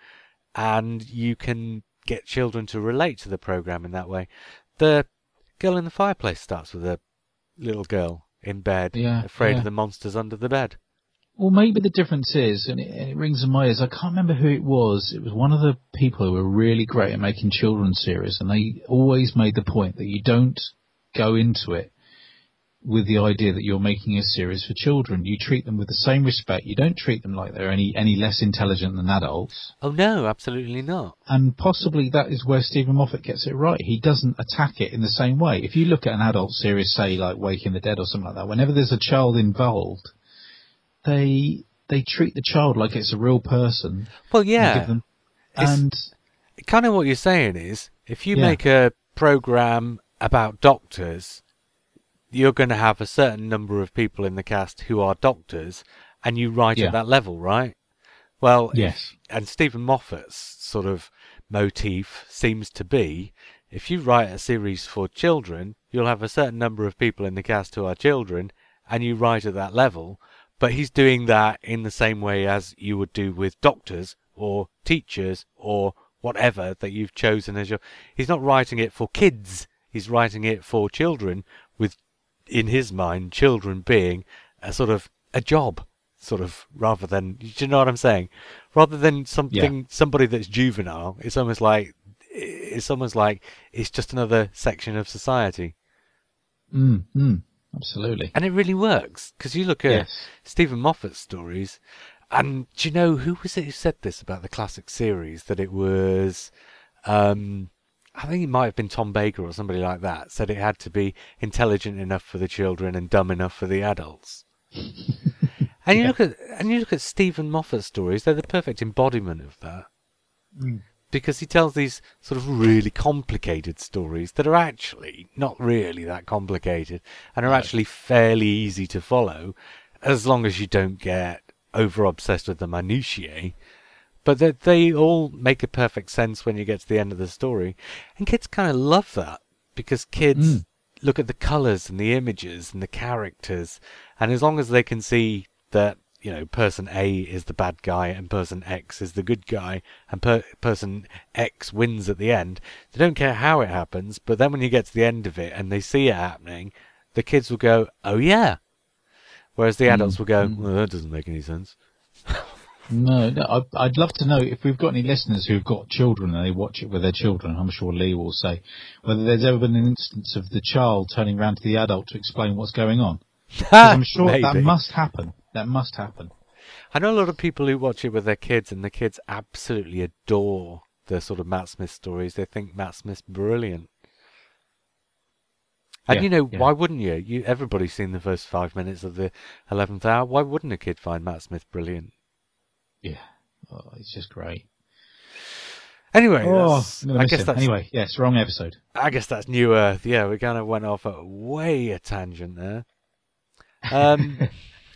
and you can get children to relate to the program in that way. The girl in the fireplace starts with a little girl in bed, Yeah, afraid yeah. of the monsters under the bed. Well, maybe the difference is, and it, and it rings in my ears. I can't remember who it was. It was one of the people who were really great at making children's series, and they always made the point that you don't go into it with the idea that you're making a series for children. You treat them with the same respect. You don't treat them like they're any any less intelligent than adults. Oh no, absolutely not. And possibly that is where Steven Moffat gets it right. He doesn't attack it in the same way. If you look at an adult series, say like Waking the Dead or something like that, whenever there's a child involved, they they treat the child like it's a real person. Well, yeah. them- and kind of what you're saying is if you Yeah. make a program about doctors, you're going to have a certain number of people in the cast who are doctors, and you write Yeah. at that level, right? Well, if- Yes. and Steven Moffat's sort of motif seems to be if you write a series for children, you'll have a certain number of people in the cast who are children, and you write at that level. But he's doing that in the same way as you would do with doctors or teachers or whatever that you've chosen as your. He's not writing it for kids. He's writing it for children in his mind, children being a sort of a job, sort of, rather than. Do you know what I'm saying? Rather than something, somebody that's juvenile, it's almost like, it's almost like it's just another section of society. mm, mm, absolutely. And it really works because you look at Yes. Steven Moffat's stories, and do you know who was it who said this about the classic series? That it was, um, I think it might have been Tom Baker or somebody like that. Said it had to be intelligent enough for the children and dumb enough for the adults. and you look at and you look at Steven Moffat's stories; they're the perfect embodiment of that Mm. because he tells these sort of really complicated stories that are actually not really that complicated and are No. actually fairly easy to follow as long as you don't get over obsessed with the minutiae. But that they all make a perfect sense when you get to the end of the story. And kids kind of love that because kids Mm. look at the colours and the images and the characters. And as long as they can see that, you know, person A is the bad guy and person X is the good guy and per- person X wins at the end, they don't care how it happens. But then when you get to the end of it and they see it happening, the kids will go, oh yeah. Whereas the adults will go, mm. well, that doesn't make any sense. No, no I, I'd love to know if we've got any listeners who've got children and they watch it with their children. I'm sure Lee will say whether there's ever been an instance of the child turning around to the adult to explain what's going on. I'm sure that must happen. That must happen. I know a lot of people who watch it with their kids, and the kids absolutely adore the sort of Matt Smith stories. They think Matt Smith's brilliant. And Yeah, you know, yeah. why wouldn't you? You everybody's seen the first five minutes of the eleventh hour. Why wouldn't a kid find Matt Smith brilliant? Yeah, oh, it's just great. Anyway, Oh, I guess him. that's anyway. Yes, wrong episode. I guess that's New Earth. Yeah, we kind of went off at way a tangent there. Um,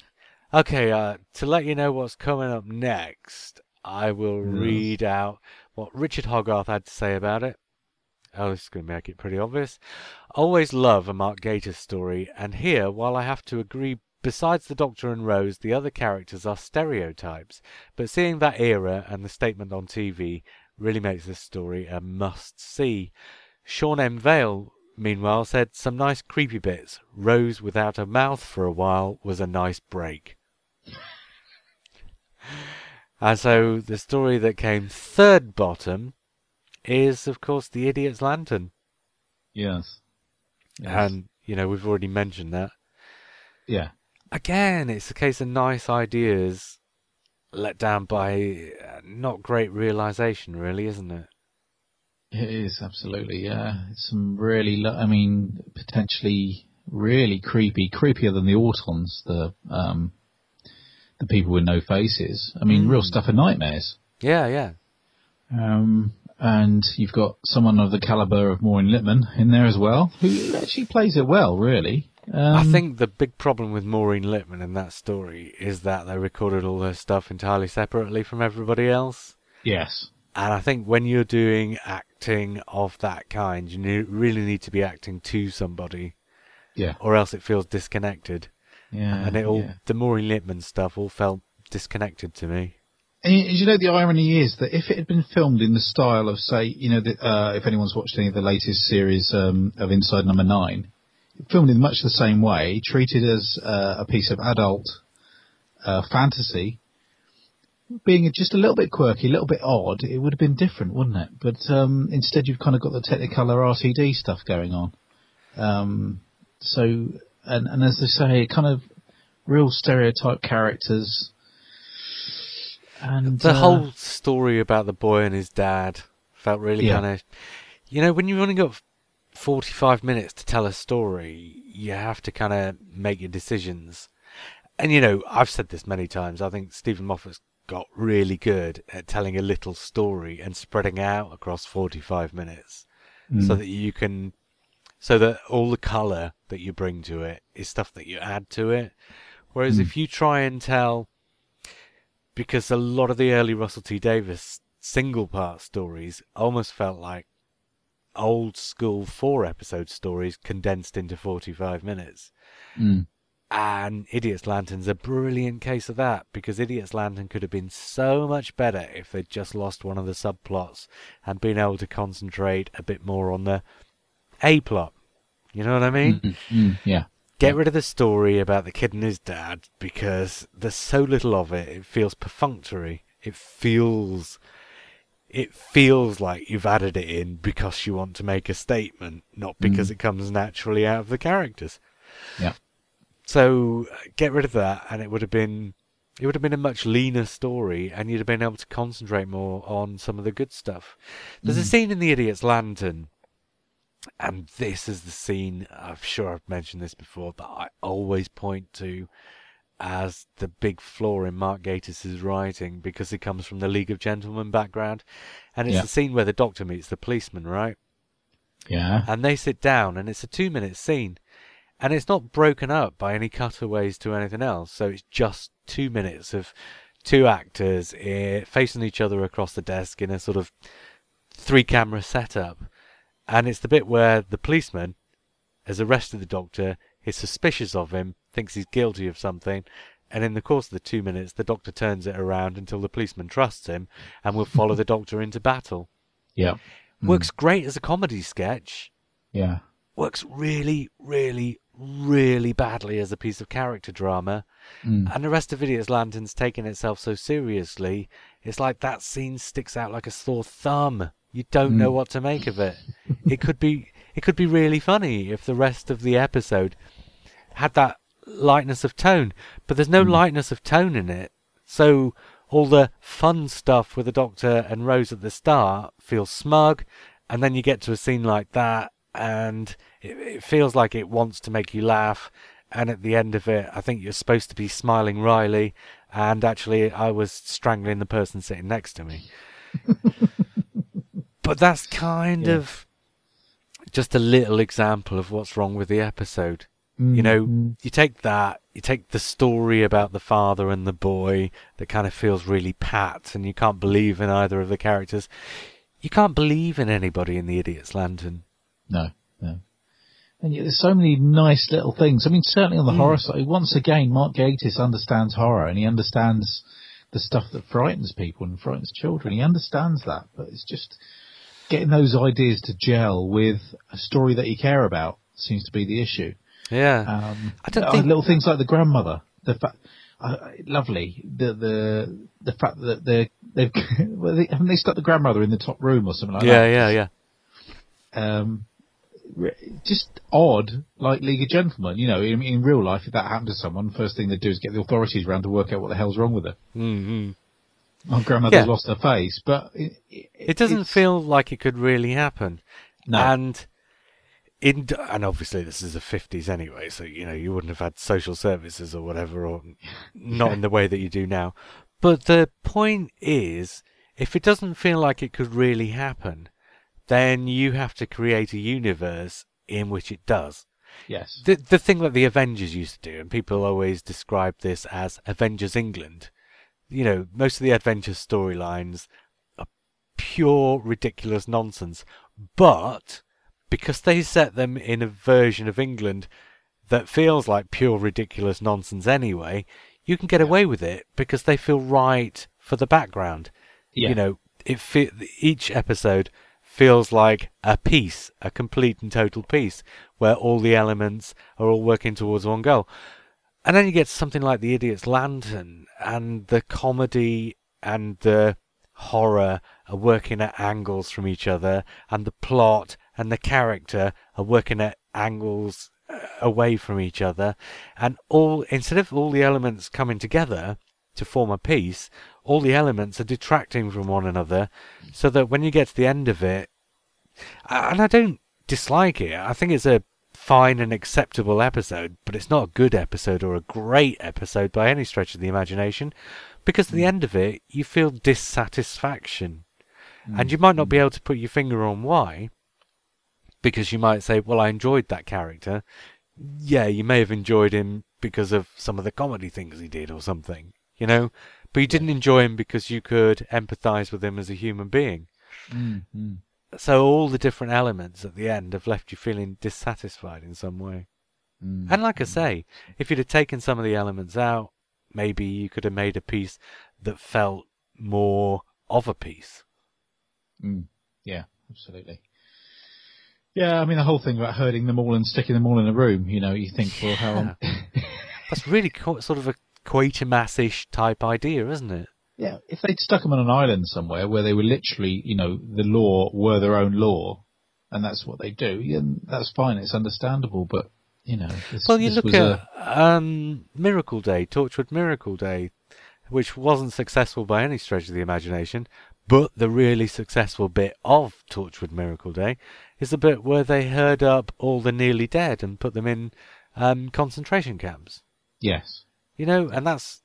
okay, uh, to let you know what's coming up next, I will Yes. read out what Richard Hogarth had to say about it. Oh, this is going to make it pretty obvious. Always love a Mark Gatiss story, and here, while I have to agree, besides the Doctor and Rose, the other characters are stereotypes. But seeing that era and the statement on TV really makes this story a must see. Sean M. Vale, meanwhile, said some nice creepy bits. Rose without a mouth for a while was a nice break. and so the story that came third bottom is, of course, The Idiot's Lantern. Yes. Yes. And, you know, we've already mentioned that. yeah. Again, it's a case of nice ideas let down by uh, not great realization, really, isn't it? It is absolutely, yeah. It's some really, lo- I mean, potentially really creepy, creepier than the Autons, the um, the people with no faces. I mean, real Mm. stuff of nightmares. Yeah, yeah. Um, and you've got someone of the caliber of Maureen Lipman in there as well, who actually plays it well, really. Um, I think the big problem with Maureen Lipman in that story is that they recorded all their stuff entirely separately from everybody else. yes, And I think when you're doing acting of that kind, you really need to be acting to somebody, yeah, or else it feels disconnected. yeah, and it all, yeah. the Maureen Lipman stuff all felt disconnected to me. And you, you know, the irony is that if it had been filmed in the style of, say, you know, the, uh, if anyone's watched any of the latest series um, of Inside Number Nine, filmed in much the same way, treated as uh, a piece of adult uh, fantasy, being just a little bit quirky, a little bit odd, it would have been different, wouldn't it? But um, instead, you've kind of got the Technicolor RTD stuff going on. Um, so, and, and as they say, kind of real stereotype characters. And the uh, whole story about the boy and his dad felt really Yeah. kind of, you know, when you've only got 45 minutes to tell a story, you have to kind of make your decisions. And, you know, I've said this many times. I think Steven Moffat's got really good at telling a little story and spreading out across 45 minutes so mm, that you can, so that all the colour that you bring to it is stuff that you add to it. Whereas Mm. if you try and tell, because a lot of the early Russell T Davies single part stories almost felt like old school four episode stories condensed into 45 minutes. mm, And Idiot's Lantern's a brilliant case of that because Idiot's Lantern could have been so much better if they'd just lost one of the subplots and been able to concentrate a bit more on the A plot. You know what I mean? mm, mm, yeah. Get rid of the story about the kid and his dad because there's so little of it. It feels perfunctory. It feels it feels like you've added it in because you want to make a statement, not because Mm. it comes naturally out of the characters. Yeah. So uh, get rid of that, and it would have been it would have been a much leaner story, and you'd have been able to concentrate more on some of the good stuff. There's a Mm. scene in The Idiot's Lantern, and this is the scene. I'm sure I've mentioned this before, but I always point to as the big flaw in Mark Gatiss's writing because he comes from the League of Gentlemen background, and it's Yeah. the scene where the Doctor meets the policeman, right? Yeah. and they sit down and it's a two minute scene and it's not broken up by any cutaways to anything else so it's just two minutes of two actors eh, facing each other across the desk in a sort of three camera setup and it's the bit where the policeman has arrested the doctor is suspicious of him thinks he's guilty of something and in the course of the two minutes the doctor turns it around until the policeman trusts him and will follow the doctor into battle Yeah. Mm, works great as a comedy sketch Yeah. works really, really, really badly as a piece of character drama. Mm. And the rest of Idiot's Lantern's taking itself so seriously, it's like that scene sticks out like a sore thumb. You don't know Mm. what to make of it. it could be it could be really funny if the rest of the episode had that lightness of tone, but there's no Mm. lightness of tone in it. So all the fun stuff with the Doctor and Rose at the start feels smug, and then you get to a scene like that, and it, it feels like it wants to make you laugh. And at the end of it, I think you're supposed to be smiling wryly, and actually, I was strangling the person sitting next to me. but that's kind Yeah. of just a little example of what's wrong with the episode. Mm, You know, mm, you take that, you take the story about the father and the boy that kind of feels really pat, and you can't believe in either of the characters. You can't believe in anybody in the Idiot's Lantern. No, no. And yet there's so many nice little things. I mean, certainly on the Mm. horror side, once again, Mark Gatiss understands horror and he understands the stuff that frightens people and frightens children. He understands that, but it's just getting those ideas to gel with a story that you care about seems to be the issue. Yeah, Um, I don't uh, think- little things like the grandmother. The fact, uh, lovely. The the the fact that they're they've well, they, haven't they stuck the grandmother in the top room or something like yeah, that. yeah, yeah. Yeah. Um, just odd, like League of Gentlemen. You know, in, in real life, if that happened to someone, first thing they'd do is get the authorities around to work out what the hell's wrong with her. hmm My grandmother's Yeah. lost her face, but it, it, It doesn't feel like it could really happen. No. And in and obviously this is the fifties anyway, so you know you wouldn't have had social services or whatever, or not in the way that you do now. But the point is, if it doesn't feel like it could really happen, then you have to create a universe in which it does. yes, The the thing that the Avengers used to do, and people always describe this as Avengers England. You know, most of the Avengers storylines are pure ridiculous nonsense, but because they set them in a version of England that feels like pure ridiculous nonsense anyway, you can get Yeah. away with it because they feel right for the background. Yeah. You know, it fe- each episode feels like a piece, a complete and total piece, where all the elements are all working towards one goal. And then you get something like The Idiot's Lantern, and the comedy and the horror are working at angles from each other, and the plot and the character are working at angles uh, away from each other, and all instead of all the elements coming together to form a piece, all the elements are detracting from one another, so that when you get to the end of it, and I don't dislike it, I think it's a fine and acceptable episode, but it's not a good episode or a great episode by any stretch of the imagination, because at the mm. end of it, you feel dissatisfaction. And mm. you might not be mm. able to put your finger on why, because you might say, well, I enjoyed that character. Yeah, you may have enjoyed him because of some of the comedy things he did or something, you know, but you didn't enjoy him because you could empathize with him as a human being. Mm, mm. So all the different elements at the end have left you feeling dissatisfied in some way. Mm. And like I say, if you'd have taken some of the elements out, maybe you could have made a piece that felt more of a piece. Mm. Yeah, absolutely. Yeah, I mean the whole thing about herding them all and sticking them all in a room. You know, you think, well, how? That's really co- sort of a Quatermass-ish type idea, isn't it? yeah, if they'd stuck them on an island somewhere where they were literally, you know, the law were their own law, and that's what they do, then that's fine. It's understandable, but you know, this, Well, you look at a, um, Miracle Day, Torchwood Miracle Day, which wasn't successful by any stretch of the imagination, but the really successful bit of Torchwood Miracle Day is the bit where they herd up all the nearly dead and put them in um, concentration camps. yes. You know, and that's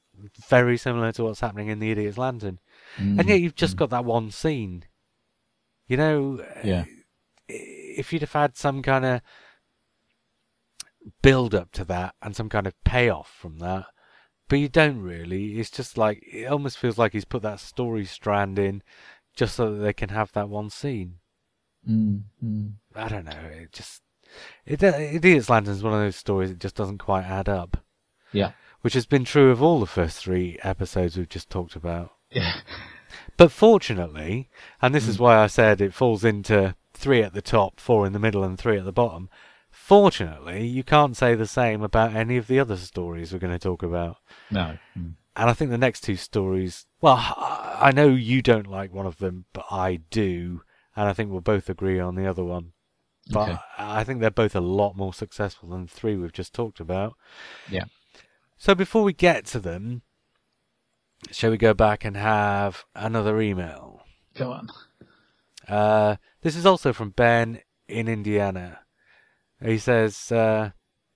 very similar to what's happening in The Idiot's Lantern. Mm, And yet you've just got that one scene. You know, yeah, if you'd have had some kind of build up to that and some kind of payoff from that, but you don't really. It's just like it almost feels like he's put that story strand in just so that they can have that one scene. Mm, mm. I don't know. It just it Idiot's Lantern is one of those stories that just doesn't quite add up, yeah, which has been true of all the first three episodes we've just talked about. yeah, But fortunately, and this is why I said it falls into three at the top, four in the middle, and three at the bottom. Fortunately, you can't say the same about any of the other stories we're going to talk about. no, mm. And I think the next two stories, well, I know you don't like one of them, but I do. And I think we'll both agree on the other one. But Okay. I think they're both a lot more successful than the three we've just talked about. yeah, So before we get to them, shall we go back and have another email? go on. Uh, this is also from Ben in Indiana. He says, uh,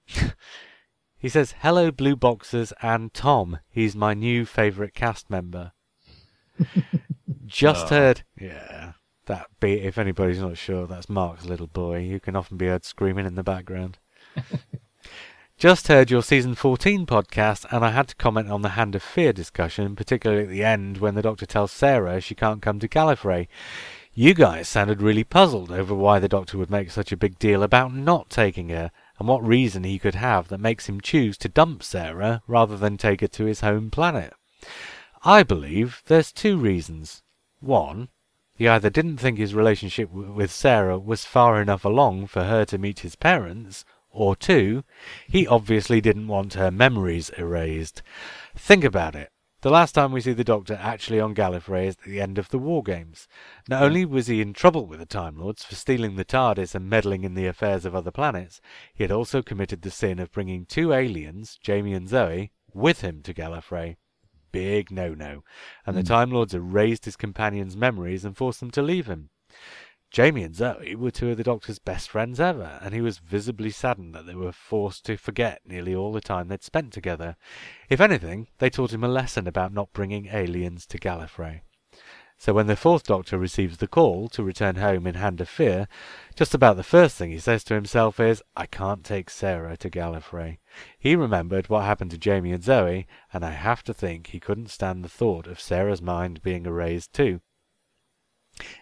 he says, "Hello, Blue Boxers and Tom. He's my new favourite cast member. Just Oh. heard, yeah, that be if anybody's not sure, that's Mark's little boy, who can often be heard screaming in the background." Just heard your season 14 podcast, and I had to comment on the Hand of Fear discussion, particularly at the end when the doctor tells Sarah she can't come to Gallifrey. You guys sounded really puzzled over why the doctor would make such a big deal about not taking her, and what reason he could have that makes him choose to dump Sarah rather than take her to his home planet. I believe there's two reasons. One, he either didn't think his relationship w- with Sarah was far enough along for her to meet his parents, or two, he obviously didn't want her memories erased. Think about it. The last time we see the Doctor actually on Gallifrey is at the end of the War Games. Not hmm. only was he in trouble with the Time Lords for stealing the TARDIS and meddling in the affairs of other planets, he had also committed the sin of bringing two aliens, Jamie and Zoe, with him to Gallifrey. Big no-no. And the hmm. Time Lords erased his companions' memories and forced them to leave him. Jamie and Zoe were two of the Doctor's best friends ever, and he was visibly saddened that they were forced to forget nearly all the time they'd spent together. If anything, they taught him a lesson about not bringing aliens to Gallifrey. So when the fourth Doctor receives the call to return home in Hand of Fear, just about the first thing he says to himself is, I can't take Sarah to Gallifrey. He remembered what happened to Jamie and Zoe, and I have to think he couldn't stand the thought of Sarah's mind being erased too.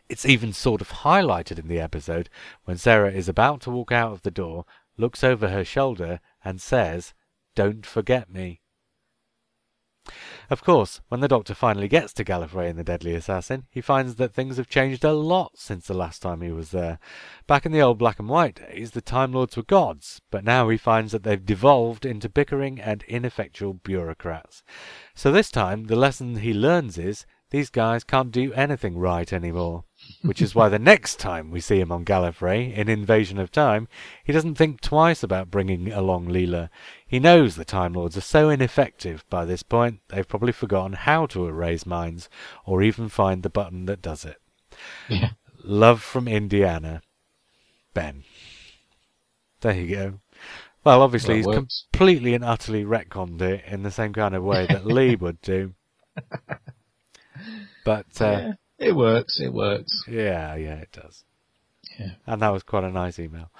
It's even sort of highlighted in the episode when Sarah is about to walk out of the door, looks over her shoulder, and says, Don't forget me. Of course, when the Doctor finally gets to Gallifrey and the Deadly Assassin, he finds that things have changed a lot since the last time he was there. Back in the old black and white days, the Time Lords were gods, but now he finds that they've devolved into bickering and ineffectual bureaucrats. So this time, the lesson he learns is these guys can't do anything right anymore. Which is why the next time we see him on Gallifrey in Invasion of Time, he doesn't think twice about bringing along Leela. He knows the Time Lords are so ineffective by this point, they've probably forgotten how to erase minds, or even find the button that does it. Yeah. Love from Indiana. Ben. There you go. Well, obviously, Well, he's works. completely and utterly retconned it in the same kind of way that Lee would do. But, uh, yeah. It works. It works. yeah, yeah, it does. Yeah. And that was quite a nice email.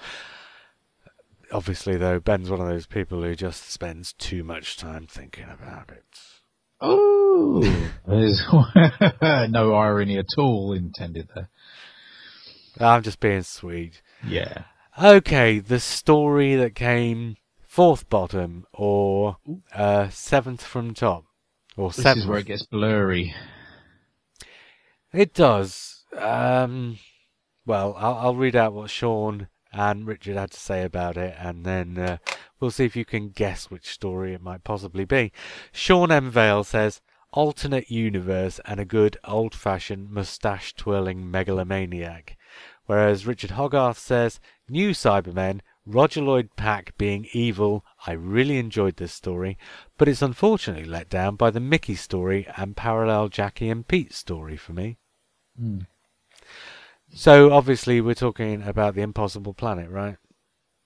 Obviously, though, Ben's one of those people who just spends too much time thinking about it. Oh, there's no irony at all intended there. I'm just being sweet. Yeah. Okay, the story that came fourth bottom or uh, seventh from top. Or This seventh. is where it gets blurry. It does. Um, well, I'll, I'll read out what Sean and Richard had to say about it, and then uh, we'll see if you can guess which story it might possibly be. Sean M. Vale says, alternate universe and a good old-fashioned moustache-twirling megalomaniac. Whereas Richard Hogarth says, new Cybermen, Roger Lloyd Pack being evil. I really enjoyed this story, but it's unfortunately let down by the Mickey story and parallel Jackie and Pete story for me. Hmm. So obviously we're talking about the Impossible Planet, right?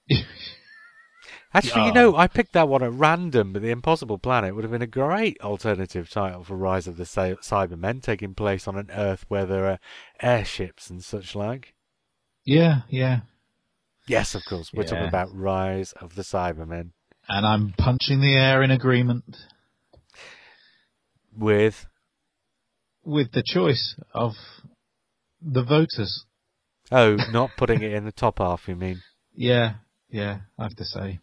Actually, you know, I picked that one at random, but the Impossible Planet would have been a great alternative title for Rise of the Cy- Cybermen, taking place on an Earth where there are airships and such like. Yeah, yeah. Yes, of course, we're talking about Rise of the Cybermen And I'm punching the air in agreement with with the choice of the voters. oh, not putting it in the top half. You mean Yeah, yeah, I have to say.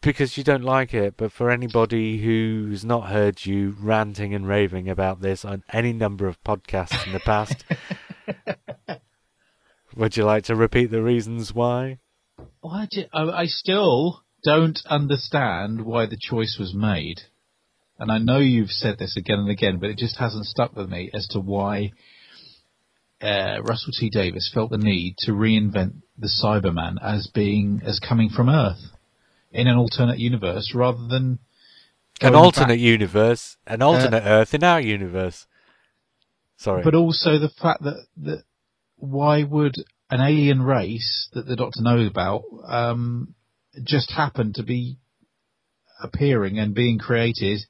because you don't like it? But for anybody who's not heard you ranting and raving about this on any number of podcasts in the past, would you like to repeat the reasons why? Why do I, I still don't understand why the choice was made. And I know you've said this again and again, but it just hasn't stuck with me as to why uh, Russell T Davies felt the need to reinvent the Cyberman as being as coming from Earth in an alternate universe rather than An alternate back- universe, an alternate Earth in our universe. Sorry. But also the fact that, that why would an alien race that the Doctor knows about um, just happen to be appearing and being created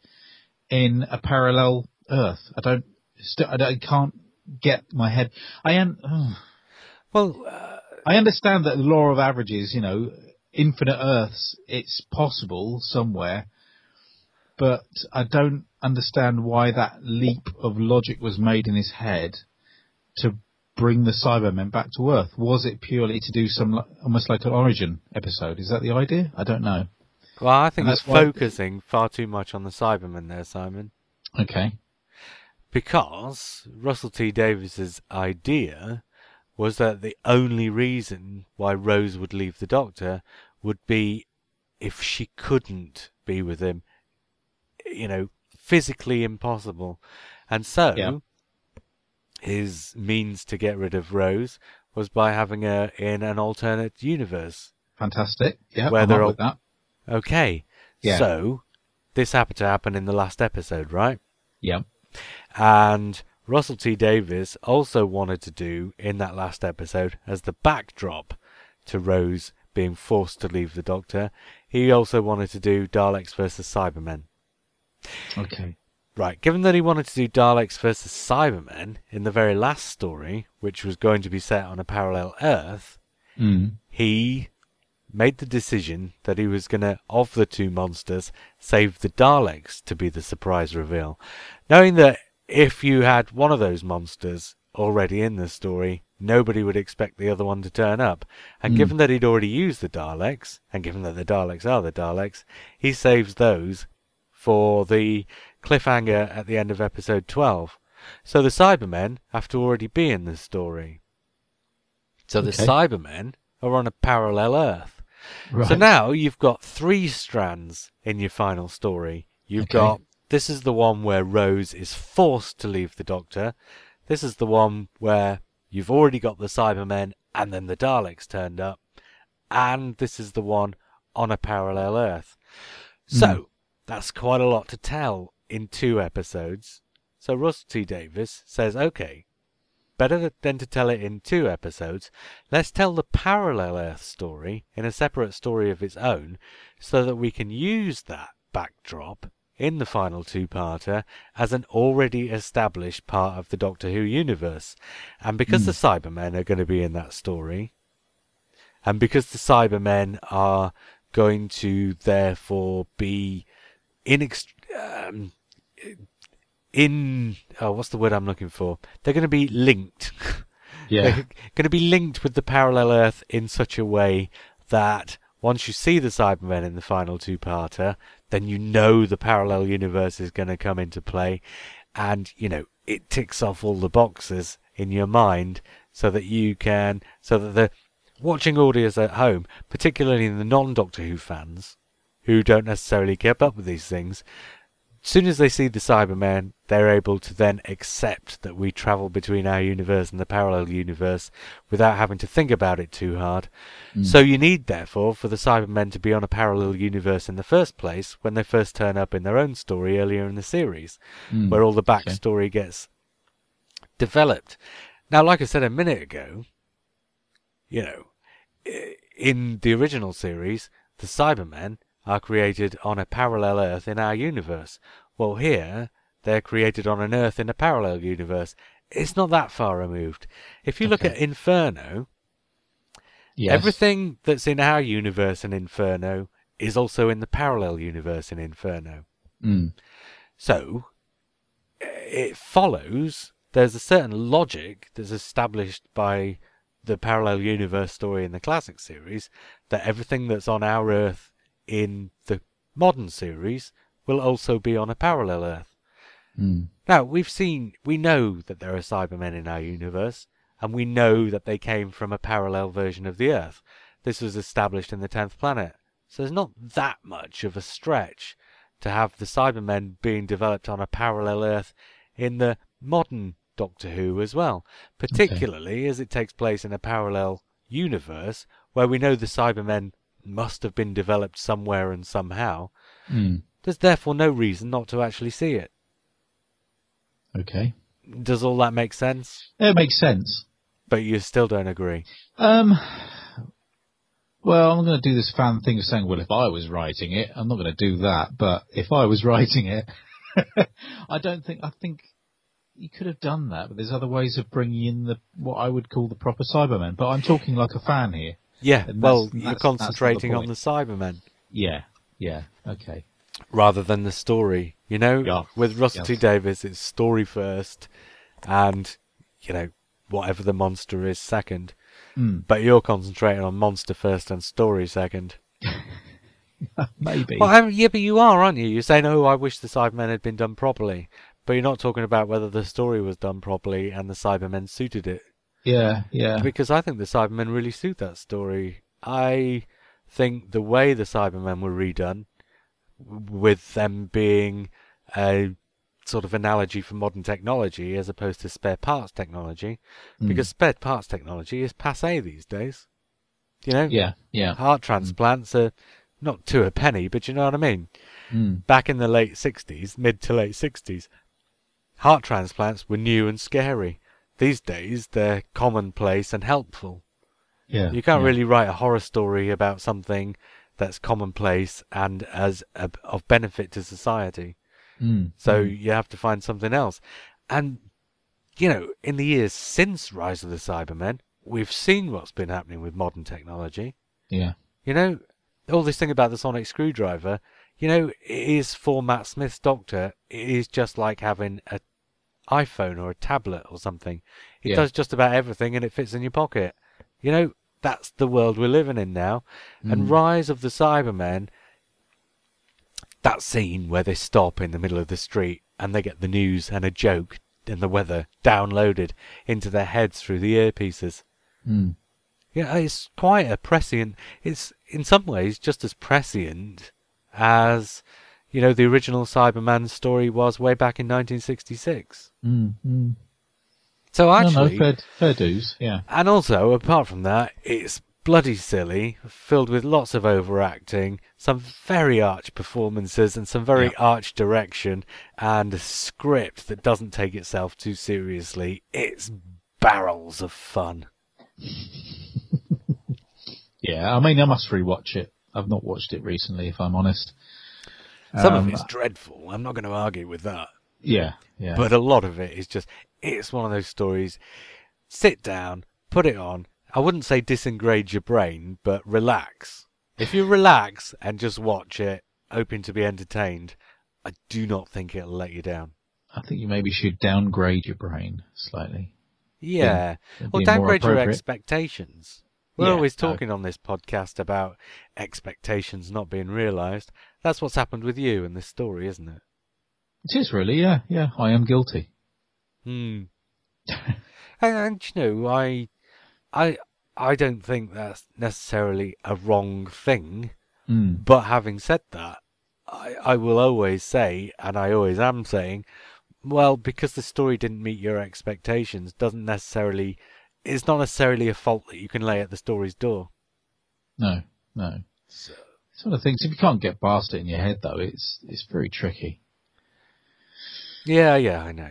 in a parallel Earth? I don't, st- I, don't, I can't get my head. I am. oh. well, uh, I understand that the law of averages, you know, infinite Earths, it's possible somewhere, but I don't understand why that leap of logic was made in his head to bring the Cybermen back to Earth. Was it purely to do some, almost like an origin episode? Is that the idea? I don't know. well, I think And that's why- focusing far too much on the Cybermen there, Simon. Okay. Because Russell T Davies's idea was that the only reason why Rose would leave the Doctor would be if she couldn't be with him. You know, physically impossible. And so, Yeah. his means to get rid of Rose was by having her in an alternate universe. Fantastic. Yeah, Where I'm they're all- with that. Okay. Yeah. So, this happened to happen in the last episode, right? Yeah. And Russell T Davies also wanted to do in that last episode as the backdrop to Rose being forced to leave the Doctor. He also wanted to do Daleks versus Cybermen. Okay. Right, given that he wanted to do Daleks versus Cybermen in the very last story, which was going to be set on a parallel Earth, Mm. he made the decision that he was going to, of the two monsters, save the Daleks to be the surprise reveal. Knowing that if you had one of those monsters already in the story, nobody would expect the other one to turn up. And Hmm. given that he'd already used the Daleks, and given that the Daleks are the Daleks, he saves those for the cliffhanger at the end of episode 12. So the Cybermen have to already be in the story. So the Okay. Cybermen are on a parallel Earth. Right. So now you've got three strands in your final story. You've Okay. got this is the one where Rose is forced to leave the Doctor. This is the one where you've already got the Cybermen and then the Daleks turned up. And this is the one on a parallel Earth. Hmm. So that's quite a lot to tell in two episodes. So Russell T Davies says, okay, better than to tell it in two episodes, let's tell the parallel Earth story in a separate story of its own so that we can use that backdrop in the final two-parter as an already established part of the Doctor Who universe. And because the Cybermen are going to be in that story, and because the Cybermen are going to therefore be inext- um, in oh, what's the word I'm looking for? They're going to be linked. yeah. They're going to be linked with the parallel Earth in such a way that once you see the Cybermen in the final two-parter, then you know the parallel universe is going to come into play, and you know it ticks off all the boxes in your mind so that you can so that the watching audience at home, particularly the non-Doctor Who fans who don't necessarily keep up with these things, soon as they see the Cybermen, they're able to then accept that we travel between our universe and the parallel universe without having to think about it too hard. So you need, therefore, for the Cybermen to be on a parallel universe in the first place when they first turn up in their own story earlier in the series, Mm. where all the Okay. backstory gets developed. Now, like I said a minute ago, you know, in the original series, the Cybermen are created on a parallel Earth in our universe. Well, here, they're created on an Earth in a parallel universe. It's not that far removed. If you look at Inferno, Yes. everything that's in our universe in Inferno is also in the parallel universe in Inferno. Mm. So, it follows there's a certain logic that's established by the parallel universe story in the classic series that everything that's on our Earth in the modern series will also be on a parallel Earth. Mm. Now, we've seen, we know that there are Cybermen in our universe, and we know that they came from a parallel version of the Earth. This was established in the 10th planet. So there's not that much of a stretch to have the Cybermen being developed on a parallel Earth in the modern Doctor Who as well, particularly as it takes place in a parallel universe where we know the Cybermen must have been developed somewhere and somehow. Mm. There's therefore no reason not to actually see it. Okay. Does all that make sense? It makes sense. But you still don't agree. Um, well, I'm going to do this fan thing of saying, well, if I was writing it, I'm not going to do that. But if I was writing it, I don't think, I think you could have done that, but there's other ways of bringing in the, what I would call the proper Cybermen. But I'm talking like a fan here. Yeah, And well, you're that's the concentrating on the Cybermen Yeah. Yeah. Okay. rather than the story. You know, Yeah. with Russell T. Davies, it's story first, and you know whatever the monster is second. Mm. But you're concentrating on monster first and story second. Maybe. Well, I mean, yeah, but you are, aren't you? You're saying, "Oh, I wish the Cybermen had been done properly," but you're not talking about whether the story was done properly and the Cybermen suited it. Yeah. Yeah. because I think the Cybermen really suit that story. I think the way the Cybermen were redone, with them being a sort of analogy for modern technology as opposed to spare parts technology, Mm. because spare parts technology is passe these days. You know, Yeah. Yeah. heart transplants are not to a penny, but you know what I mean. Mm. Back in the late 60s, mid to late 60s, heart transplants were new and scary. These days, they're commonplace and helpful. Yeah. You can't yeah. really write a horror story about something that's commonplace and as a, of benefit to society. Mm. So Mm. you have to find something else. And, you know, in the years since Rise of the Cybermen, we've seen what's been happening with modern technology. Yeah. You know, all this thing about the sonic screwdriver, you know, it is for Matt Smith's doctor, it is just like having a iPhone or a tablet or something. It Yeah. does just about everything and it fits in your pocket. You know, that's the world we're living in now. And Mm. Rise of the Cybermen that scene where they stop in the middle of the street and they get the news and a joke and the weather downloaded into their heads through the earpieces. Mm. Yeah, it's quite a prescient. It's in some ways just as prescient as you know the original Cyberman story was way back in 1966. Mm. Mm. So No, no, actually, fair, fair dues. Yeah. and also apart from that, it's bloody silly, filled with lots of overacting, some very arch performances, and some very Yeah. arch direction, and a script that doesn't take itself too seriously. It's barrels of fun. Yeah. I mean, I must rewatch it. I've not watched it recently, if I'm honest. Some Um, of it's dreadful. I'm not going to argue with that. Yeah. Yeah. But a lot of it is just, it's one of those stories. Sit down, put it on. I wouldn't say disengage your brain, but relax. If you relax and just watch it, hoping to be entertained, I do not think it'll let you down. I think you maybe should downgrade your brain slightly. Yeah. Or be downgrade your expectations. We're Yeah, always no. talking on this podcast about expectations not being realised. That's what's happened with you in this story, isn't it? It is really, yeah, yeah. I am guilty. Hmm. and, and you know, I, I, I don't think that's necessarily a wrong thing. Mm. But having said that, I, I will always say, and I always am saying, well, because the story didn't meet your expectations, doesn't necessarily, it's not necessarily a fault that you can lay at the story's door. No, no. It's one of things. If you can't get past it in your head, though, it's it's very tricky. Yeah, yeah, I know.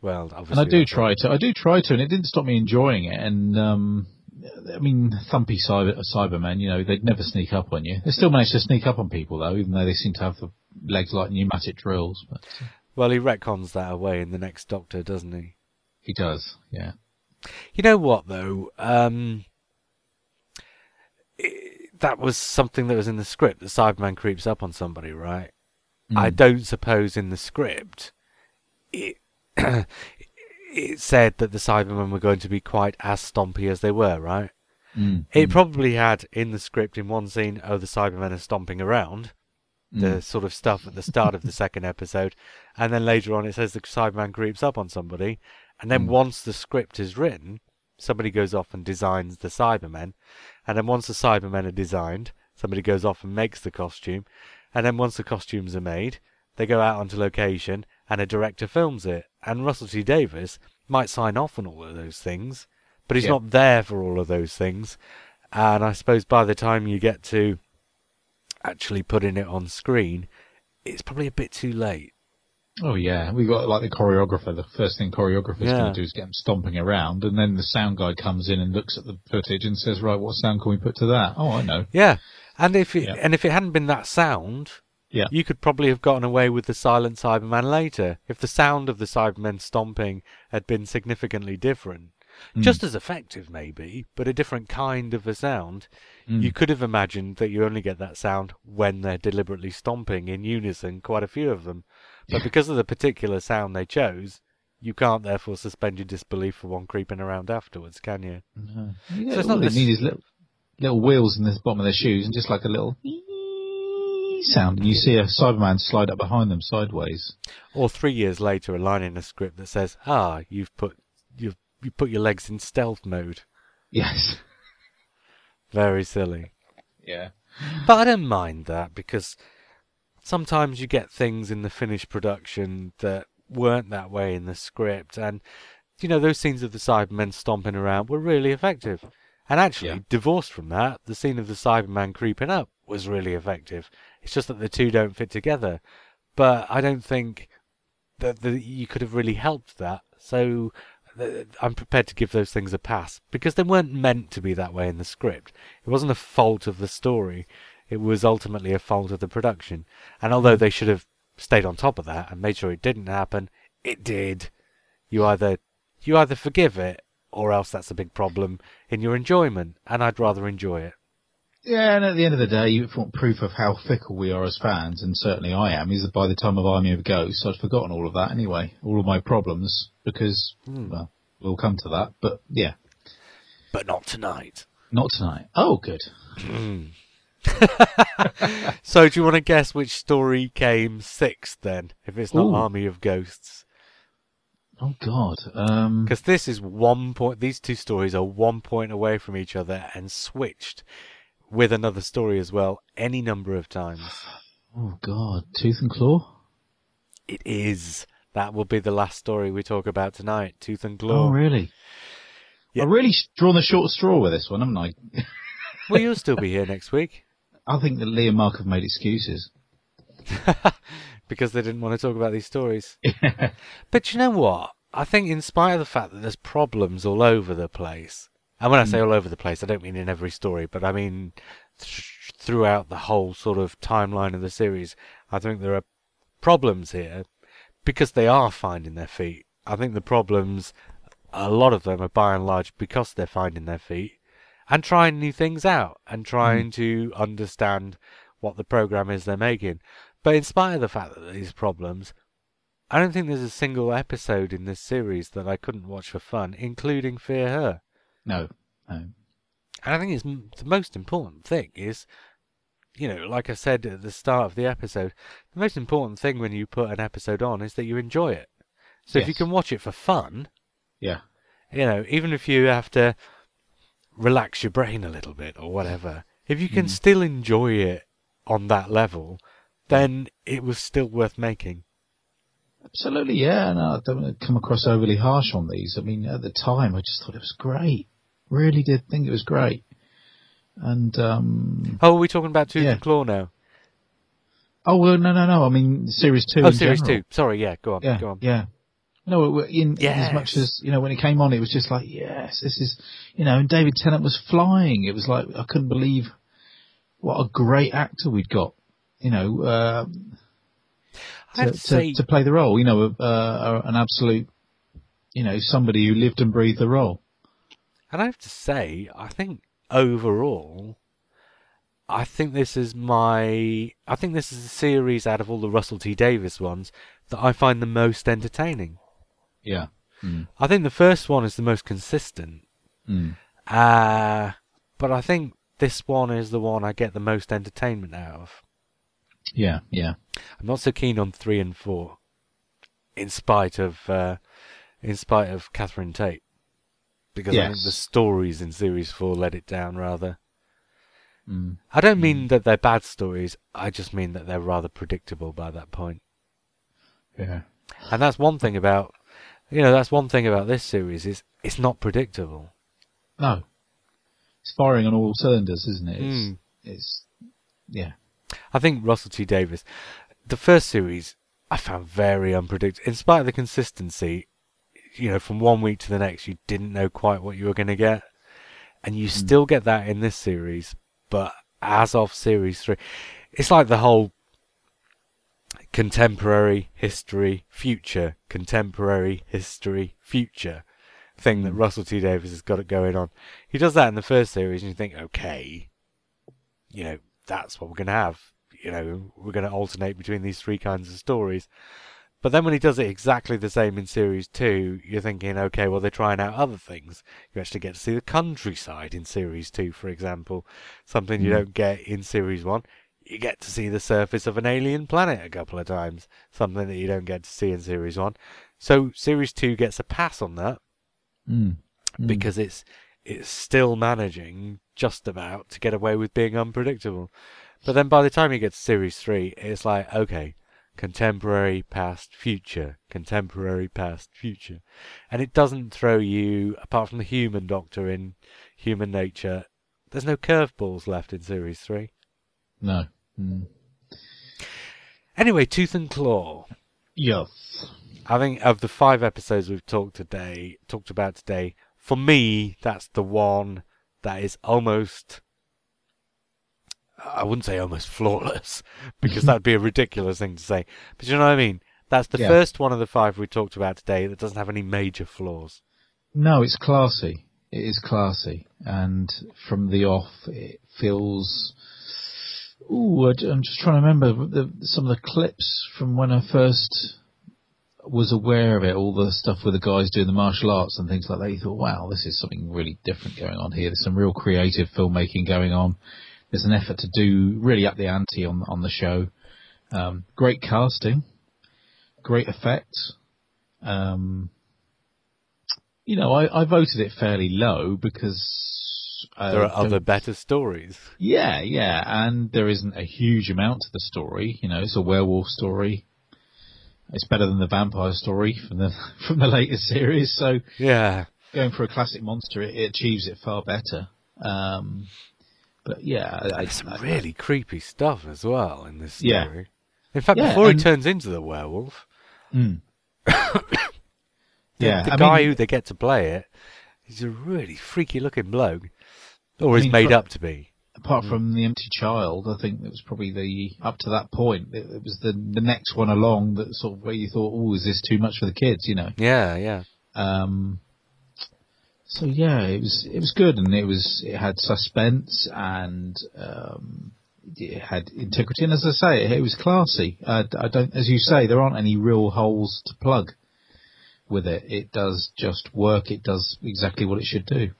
Well, obviously, And I do try to. I do try to, and it didn't stop me enjoying it. And um, I mean, thumpy cyber Cybermen, you know, they'd never sneak up on you. They still manage to sneak up on people, though, even though they seem to have the legs like pneumatic drills. But uh, Well, he retcons that away in the next Doctor, doesn't he? he does, yeah. You know what though? Um, that was something that was in the script. The Cyberman creeps up on somebody, right? I Mm. don't suppose in the script it it said that the Cybermen were going to be quite as stompy as they were, right? Mm, It mm, probably had in the script in one scene, oh, the Cybermen are stomping around, the mm. sort of stuff at the start of the second episode, and then later on it says the Cyberman creeps up on somebody, and then Mm. once the script is written, somebody goes off and designs the Cybermen, and then once the Cybermen are designed, somebody goes off and makes the costume, and then once the costumes are made, they go out onto location, and a director films it, and Russell T Davies might sign off on all of those things, but he's Yeah. not there for all of those things, and I suppose by the time you get to actually putting it on screen, it's probably a bit too late. Oh yeah, we got like the choreographer. The first thing choreographer's Yeah. going to do is get them stomping around, and then the sound guy comes in and looks at the footage and says, "Right, what sound can we put to that?" Oh, I know. Yeah, and if it, Yeah. and if it hadn't been that sound, Yeah. you could probably have gotten away with the silent Cyberman later if the sound of the Cybermen stomping had been significantly different. Mm. Just as effective, maybe, but a different kind of a sound. Mm. You could have imagined that you only get that sound when they're deliberately stomping in unison, quite a few of them. But because of the particular sound they chose, you can't therefore suspend your disbelief for one creeping around afterwards, can you? No. Yeah, So it's not they this- need is little little wheels in the bottom of their shoes and just like a little sound, and you see a Cyberman slide up behind them sideways. Or three years later, a line in a script that says, "Ah, you've put you've you put your legs in stealth mode." Yes. Very silly. Yeah. But I don't mind that because sometimes you get things in the finished production that weren't that way in the script, and you know those scenes of the Cybermen stomping around were really effective. And actually, Yeah. divorced from that, the scene of the Cyberman creeping up was really effective. It's just that the two don't fit together. But I don't think that, that you could have really helped that. So th- I'm prepared to give those things a pass because they weren't meant to be that way in the script. It wasn't a fault of the story. It was ultimately a fault of the production. And although they should have stayed on top of that and made sure it didn't happen, it did. You either you either forgive it or else that's a big problem in your enjoyment, and I'd rather enjoy it. Yeah, and at the end of the day, you want proof of how fickle we are as fans, and certainly I am, is that by the time of Army of Ghosts, I'd forgotten all of that anyway, all of my problems, because, Hmm. well, we'll come to that, but yeah, But not tonight. not tonight. Oh, good. so do you want to guess which story came sixth then, if it's not Ooh. Army of Ghosts? Oh God. Um, Because this is one point. These two stories are one point away from each other and switched with another story as well any number of times. oh God. Tooth and Claw. It is. That will be the last story we talk about tonight. Tooth and Claw. Oh really? Yeah. I've really drawn the short straw with this one, haven't I? Well, you'll still be here next week I think that Lee and Mark have made excuses. because they didn't want to talk about these stories. But you know what? I think, in spite of the fact that there's problems all over the place, and when I say mm. all over the place, I don't mean in every story, but I mean th- throughout the whole sort of timeline of the series, I think there are problems here because they are finding their feet. I think the problems, a lot of them are by and large because they're finding their feet and trying new things out and hmm. trying to understand what the program is they're making. But in spite of the fact that these problems, I don't think there's a single episode in this series that I couldn't watch for fun, including Fear Her. No. No. And I think it's m- the most important thing is, you know, like I said at the start of the episode, the most important thing when you put an episode on is that you enjoy it. So if you can watch it for fun, Yeah. you know, even if you have to relax your brain a little bit or whatever, if you can still enjoy it on that level, then it was still worth making. Absolutely, yeah. No, I don't want to come across overly harsh on these. I mean, at the time, I just thought it was great. Really did think it was great. And, um, Oh, are we talking about Tooth Yeah. and Claw now? oh, well, no, no, no. I mean, series two. Oh, series general. two. Sorry, yeah, go on, Yeah, go on. yeah. No, it- in, in as much as, you know, when it came on, it was just like, yes, this is, you know, and David Tennant was flying. It was like, I couldn't believe what a great actor we'd got, you know, uh, to, to say, to, to play the role, you know, uh, an absolute, you know, somebody who lived and breathed the role. and I have to say, I think overall, I think this is my, I think this is a series out of all the Russell T Davies ones that I find the most entertaining. Yeah. Mm. I think the first one is the most consistent, Mm. uh, but I think this one is the one I get the most entertainment out of. Yeah, yeah. I'm not so keen on three and four, in spite of uh, in spite of Catherine Tate, because I think the stories in series four let it down rather. Mm. I don't mean that they're bad stories. I just mean that they're rather predictable by that point. Yeah. And that's one thing about, you know, that's one thing about this series is it's not predictable. No. It's firing on all cylinders, isn't it? It's, Mm. it's yeah. I think Russell T Davies, the first series, I found very unpredictable. In spite of the consistency, you know, from one week to the next, you didn't know quite what you were going to get, and you still get that in this series. But as of series three, it's like the whole contemporary history future contemporary history future thing that Russell T Davies has got it going on. He does that in the first series, and you think, okay, you know, that's what we're going to have. You know, we're going to alternate between these three kinds of stories. But then when he does it exactly the same in series two, you're thinking, okay, well, they're trying out other things. You actually get to see the countryside in series two, for example, something you Mm. don't get in series one. You get to see the surface of an alien planet a couple of times, something that you don't get to see in series one. So series two gets a pass on that Mm. Mm. because it's it's still managing just about to get away with being unpredictable. But then by the time you get to series three, it's like okay, contemporary, past, future, contemporary, past, future, and it doesn't throw you apart from the human doctor in Human Nature. There's no curveballs left in series three. no. Mm. Anyway, Tooth and Claw. Yes. I think of the five episodes we've talked today, talked about today, for me, that's the one that is almost. I wouldn't say almost flawless, because that'd be a ridiculous thing to say. But you know what I mean? That's the Yeah. first one of the five we talked about today that doesn't have any major flaws. No, it's classy. It is classy, and from the off, it feels. Ooh, I'm just trying to remember the, some of the clips from when I first was aware of it. All the stuff with the guys doing the martial arts and things like that. You thought, wow, this is something really different going on here. There's some real creative filmmaking going on. there's an effort to do really up the ante on on the show. Um, great casting, great effects. Um, you know, I, I voted it fairly low because uh, There are other better stories. Yeah, yeah, and there isn't a huge amount to the story. You know, it's a werewolf story. It's better than the vampire story from the from the latest series. So Yeah. going for a classic monster, it, it achieves it far better. Um, but yeah, I, I, There's some I- really creepy stuff as well in this Yeah. story. In fact, Yeah, before he turns into the werewolf, Mm. the, yeah, the guy mean, who they get to play it, he's a really freaky looking bloke. Or I he's mean, made for- up to be. apart from the empty child, I think it was probably the up to that point. It, it was the the next one along that sort of where you thought, oh, is this too much for the kids? You know. Yeah, yeah. Um, so yeah, it was it was good, and it was it had suspense and um, it had integrity, and as I say, it, it was classy. Uh, I don't, as you say, there aren't any real holes to plug with it. It does just work. It does exactly what it should do.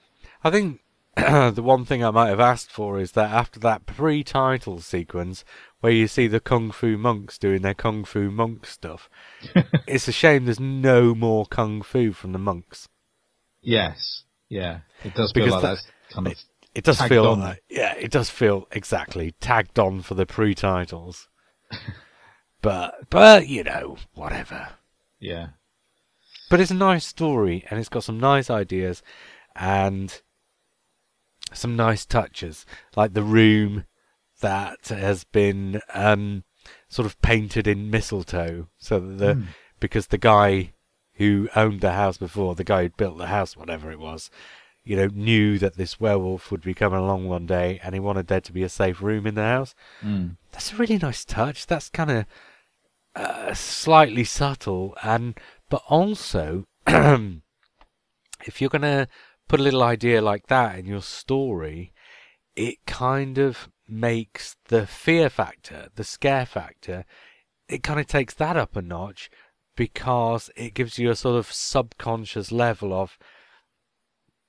I think the one thing I might have asked for is that after that pre-title sequence where you see the kung fu monks doing their kung fu monk stuff, it's a shame there's no more kung fu from the monks. Yes, yeah, it does feel Because like that- that's kind of It does feel on. like yeah, it does feel exactly tagged on for the pre-titles. but but you know whatever. yeah, But it's a nice story and it's got some nice ideas and some nice touches, like the room that has been um, sort of painted in mistletoe, so that the Mm. because the guy who owned the house before, the guy who built the house, whatever it was, you know, knew that this werewolf would be coming along one day, and he wanted there to be a safe room in the house. mm. That's a really nice touch. That's kind of uh, slightly subtle, and but also, if you're gonna put a little idea like that in your story, it kind of makes the fear factor, the scare factor, it kind of takes that up a notch because it gives you a sort of subconscious level of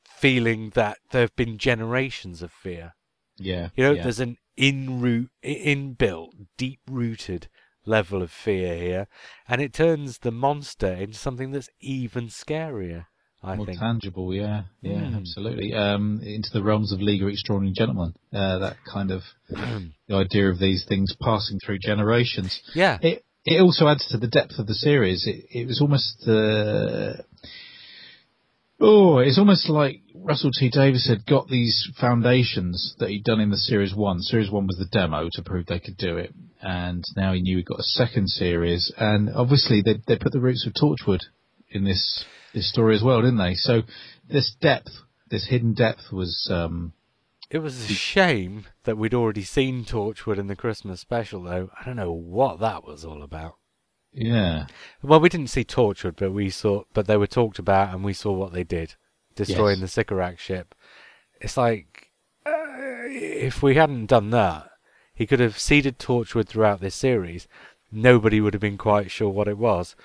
feeling that there have been generations of fear. yeah, You know, yeah. there's an in root, inbuilt, deep rooted level of fear here, and it turns the monster into something that's even scarier. I more think. tangible, yeah, yeah, Mm. absolutely. Um, into the realms of League of Extraordinary Gentlemen, uh, that kind of the idea of these things passing through generations. yeah, It it also adds to the depth of the series. It it was almost uh, oh, it's almost like Russell T Davies had got these foundations that he'd done in the series one. Series one was the demo to prove they could do it, and now he knew he'd got a second series. And obviously they they put the roots of Torchwood in this this story as well, didn't they? So this depth, this hidden depth, was um, it was a shame that we'd already seen Torchwood in the Christmas special, though. I don't know what that was all about. yeah, Well, we didn't see Torchwood, but we saw, but they were talked about, and we saw what they did, destroying the Sycorax ship. It's like uh, if we hadn't done that, he could have seeded Torchwood throughout this series. Nobody would have been quite sure what it was.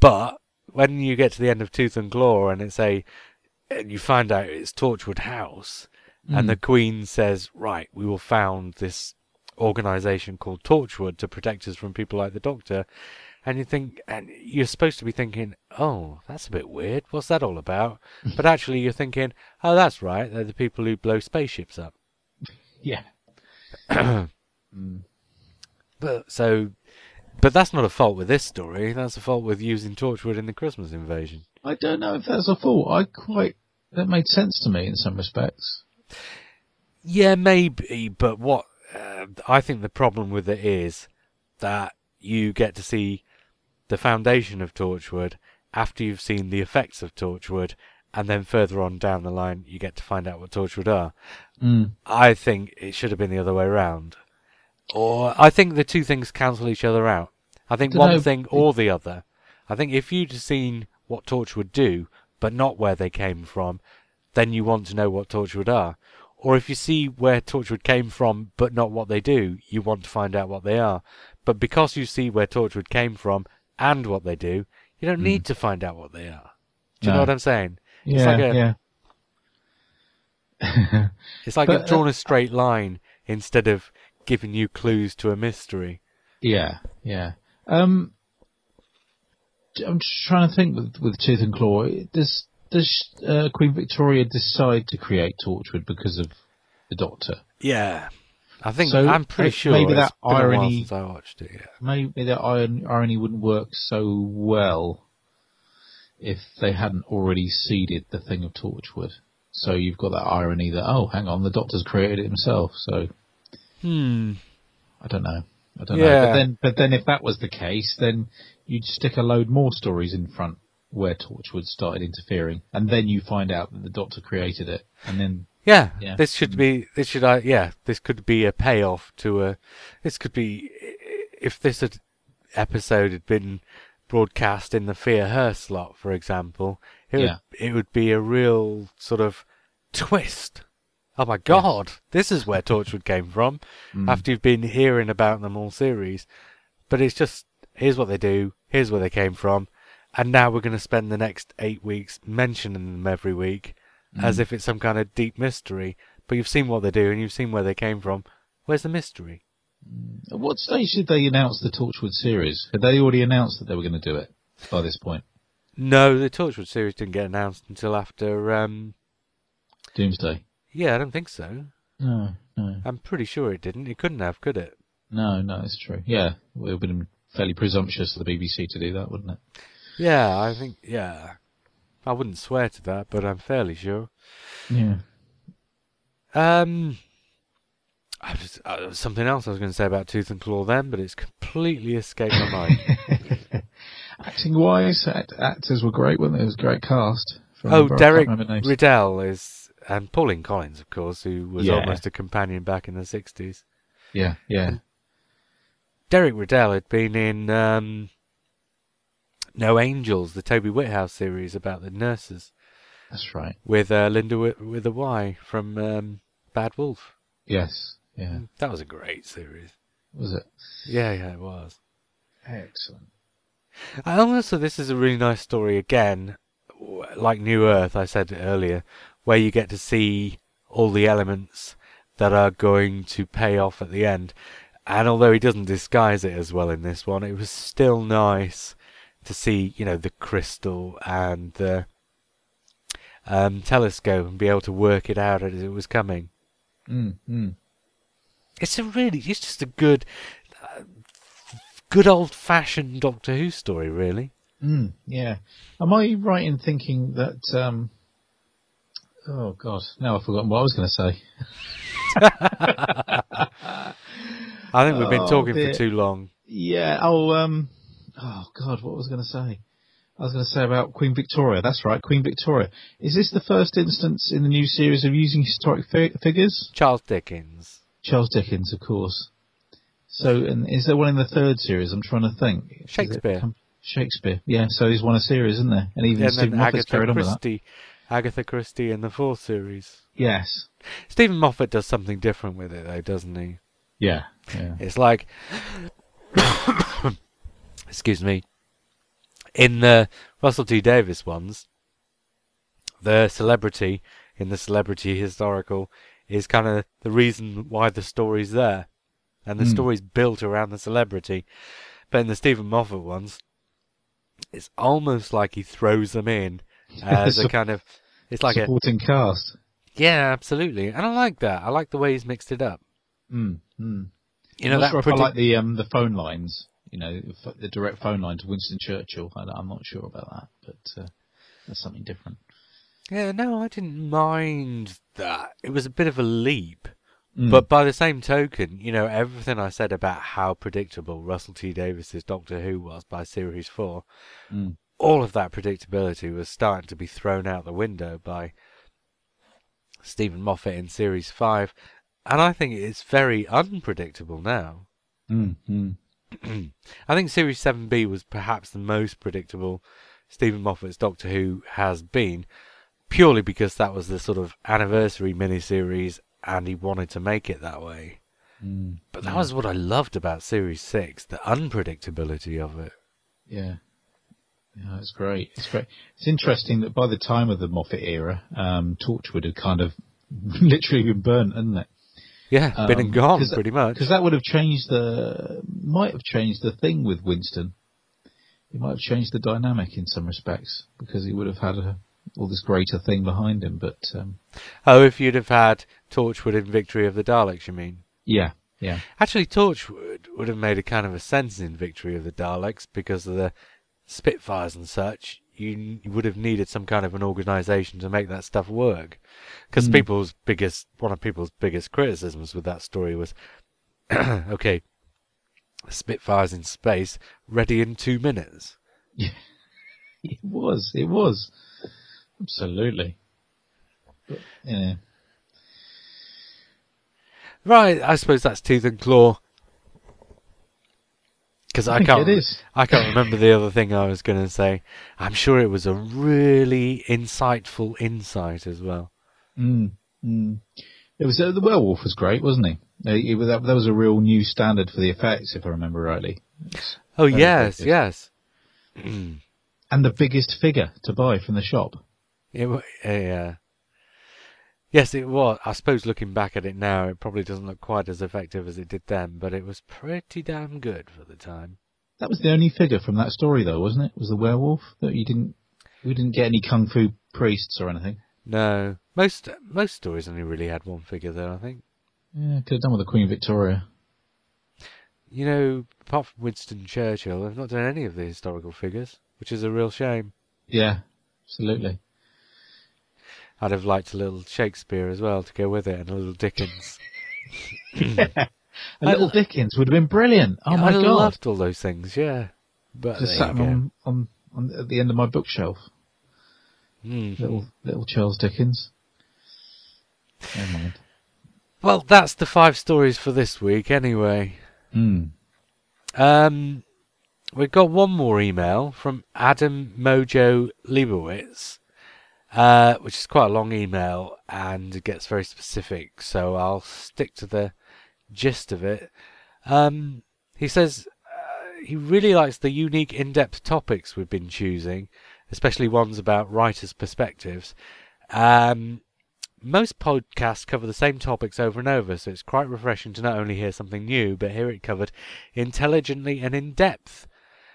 But when you get to the end of Tooth and Claw, and it's a, and you find out it's Torchwood House, and the mm. Queen says, "Right, we will found this." organization called Torchwood to protect us from people like the Doctor, and you think, and you're supposed to be thinking, oh, that's a bit weird. What's that all about? but actually, you're thinking, oh, that's right. They're the people who blow spaceships up. yeah. Mm. But so, but that's not a fault with this story. That's a fault with using Torchwood in the Christmas invasion. I don't know if that's a fault. I quite that made sense to me in some respects. Yeah, maybe, but what uh, I think the problem with it is that you get to see the foundation of Torchwood after you've seen the effects of Torchwood, and then further on down the line, you get to find out what Torchwood are. Mm. I think it should have been the other way around. Or I think the two things cancel each other out. I think one thing or the other. I think if you'd seen what Torchwood do, but not where they came from, then you want to know what Torchwood are. Or if you see where Torchwood came from, but not what they do, you want to find out what they are. But because you see where Torchwood came from and what they do, you don't hmm. need to find out what they are. Do you know what I'm saying? Yeah, like a- yeah. It's like But, you've drawn a straight line instead of giving you clues to a mystery. Yeah, yeah. Um, I'm just trying to think with, with Tooth and Claw. Does does uh, Queen Victoria decide to create Torchwood because of the Doctor? Yeah, I think So, I'm pretty sure maybe that been a while irony- I watched it. Yeah. Maybe that irony wouldn't work so well if they hadn't already seeded the thing of Torchwood. So you've got that irony that oh, hang on, the Doctor's created it himself. So Hmm. I don't know. I don't know. But then, but then if that was the case, then you'd stick a load more stories in front where Torchwood started interfering, and then you find out that the Doctor created it, and then Yeah, Yeah. this should be. This should. Uh, yeah, this could be a payoff to a. This could be if this had, episode had been broadcast in the Fear Her slot, for example. It Yeah. would. It would be a real sort of twist. Oh my God! This is where Torchwood came from. Mm. After you've been hearing about them all series, but it's just here's what they do. Here's where they came from. And now we're going to spend the next eight weeks mentioning them every week as if it's some kind of deep mystery. But you've seen what they do and you've seen where they came from. Where's the mystery? at what stage did they announce the Torchwood series? Had they already announced that they were going to do it by this point? No, the Torchwood series didn't get announced until after. Um, Doomsday? Yeah, I don't think so. No, no, I'm pretty sure it didn't. It couldn't have, could it? no, no. It's true. Yeah, it would have been fairly presumptuous of the BBC to do that, wouldn't it? Yeah, I think. Yeah, I wouldn't swear to that, but I'm fairly sure. Yeah. Um, I was, uh, something else I was going to say about Tooth and Claw then, but it's completely escaped my mind. Acting wise, act- actors were great, weren't they? It was a great cast. Oh, remember, I can't Derek. Riddell is, and Pauline Collins, of course, who was Yeah. almost a companion back in the 60s. Yeah, yeah. Derek Riddell had been in um, No Angels, the Toby Whithouse series about the nurses, That's right. with uh, Linda Wi- with a Y from um, Bad Wolf. Yes. Yeah. That was a great series. Was it? Yeah, yeah, it was. Excellent. And also, this is a really nice story again, like New Earth, I said earlier, where you get to see all the elements that are going to pay off at the end. And although he doesn't disguise it as well in this one, it was still nice to see, you know, the crystal and the um, telescope and be able to work it out as it was coming. Mm, mm. It's a really, it's just a good, uh, good old-fashioned Doctor Who story, really. Mm, yeah. Am I right in thinking that, um, oh god, now I've forgotten what I was going to say. I think we've been Oh, talking dear. for too long. Yeah, oh, um, oh god, what was I going to say? I was going to say about Queen Victoria. That's right, Queen Victoria. Is this the first instance in the new series of using historic fi- figures? Charles Dickens. Charles Dickens, of course. So, and is there one in the third series? I'm trying to think. Shakespeare. Shakespeare. Yeah, so he's won a series, isn't there? And even and Steven Agatha carried on with that. Christie. Agatha Christie in the fourth series. Yes. Steven Moffat does something different with it, though, doesn't he? Yeah. Yeah. It's like, excuse me, in the Russell T Davies ones, the celebrity in the celebrity historical is kind of the reason why the story's there, and the Hmm. story's built around the celebrity. But in the Steven Moffat ones, it's almost like he throws them in as a kind of. It's like a Supporting cast. yeah, absolutely, and I like that. I like the way he's mixed it up. Mm, mm. You know I'm that sure pretty- I like the um the phone lines. You know, the direct phone line to Winston Churchill. I, I'm not sure about that, but uh, that's something different. Yeah, no, I didn't mind that. It was a bit of a leap. Mm. But by the same token, you know, everything I said about how predictable Russell T Davies's Doctor Who was by series four, Mm. All of that predictability was starting to be thrown out the window by Steven Moffat in series five. And I think it's very unpredictable now. Mm, mm. I think Series 7B was perhaps the most predictable Steven Moffat's Doctor Who has been, purely because that was the sort of anniversary miniseries and he wanted to make it that way. Mm. But that was what I loved about Series 6, the unpredictability of it. Yeah. Yeah, it's great. It's great. It's interesting that by the time of the Moffat era, um, Torchwood had kind of literally been burnt, hadn't it? Yeah, been Um, and gone 'cause that- pretty much. Because that would have changed the, might have changed the thing with Winston. It might have changed the dynamic in some respects because he would have had a, all this greater thing behind him. But um, Oh, if you'd have had Torchwood in Victory of the Daleks, you mean? yeah, yeah, Actually, Torchwood would have made a kind of a sense in Victory of the Daleks because of the Spitfires and such. You, you would have needed some kind of an organisation to make that stuff work. Because Mm. people's biggest, one of people's biggest criticisms with that story was, okay, Spitfires in space, ready in two minutes. it was, it was, absolutely. But, yeah, Right, I suppose that's Teeth and Claw. Because I, think can't, it. I can't remember the other thing I was going to say. I'm sure it was a really insightful insight as well. Mm, mm. It was uh, the werewolf was great, wasn't he? Uh, it that, that was a real new standard for the effects, if I remember rightly. Oh yes, effective. yes. And the biggest figure to buy from the shop. It wa- yeah. Yes, it was. I suppose looking back at it now, it probably doesn't look quite as effective as it did then, but it was pretty damn good for the time. That was the only figure from that story, though, wasn't it? Was the werewolf that you didn't? We didn't get any kung fu priests or anything. No, most most stories only really had one figure though. I think. Yeah, could have done with the Queen Victoria. You know, apart from Winston Churchill, they've not done any of the historical figures, which is a real shame. Yeah, absolutely. I'd have liked a little Shakespeare as well to go with it, and a little Dickens. A little Dickens would have been brilliant. Oh Yeah, my I god! I loved all those things. Yeah, but Just sat on, on on at the end of my bookshelf. Hmm. Little little Charles Dickens. Never mind. Well, that's the five stories for this week, anyway. Hmm. Um, we've got one more email from Adam Mojo Leibowitz, uh, which is quite a long email and it gets very specific, so I'll stick to the gist of it. Um, he says uh, he really likes the unique, in depth topics we've been choosing, especially ones about writers' perspectives. Um, most podcasts cover the same topics over and over, so it's quite refreshing to not only hear something new, but hear it covered intelligently and in depth.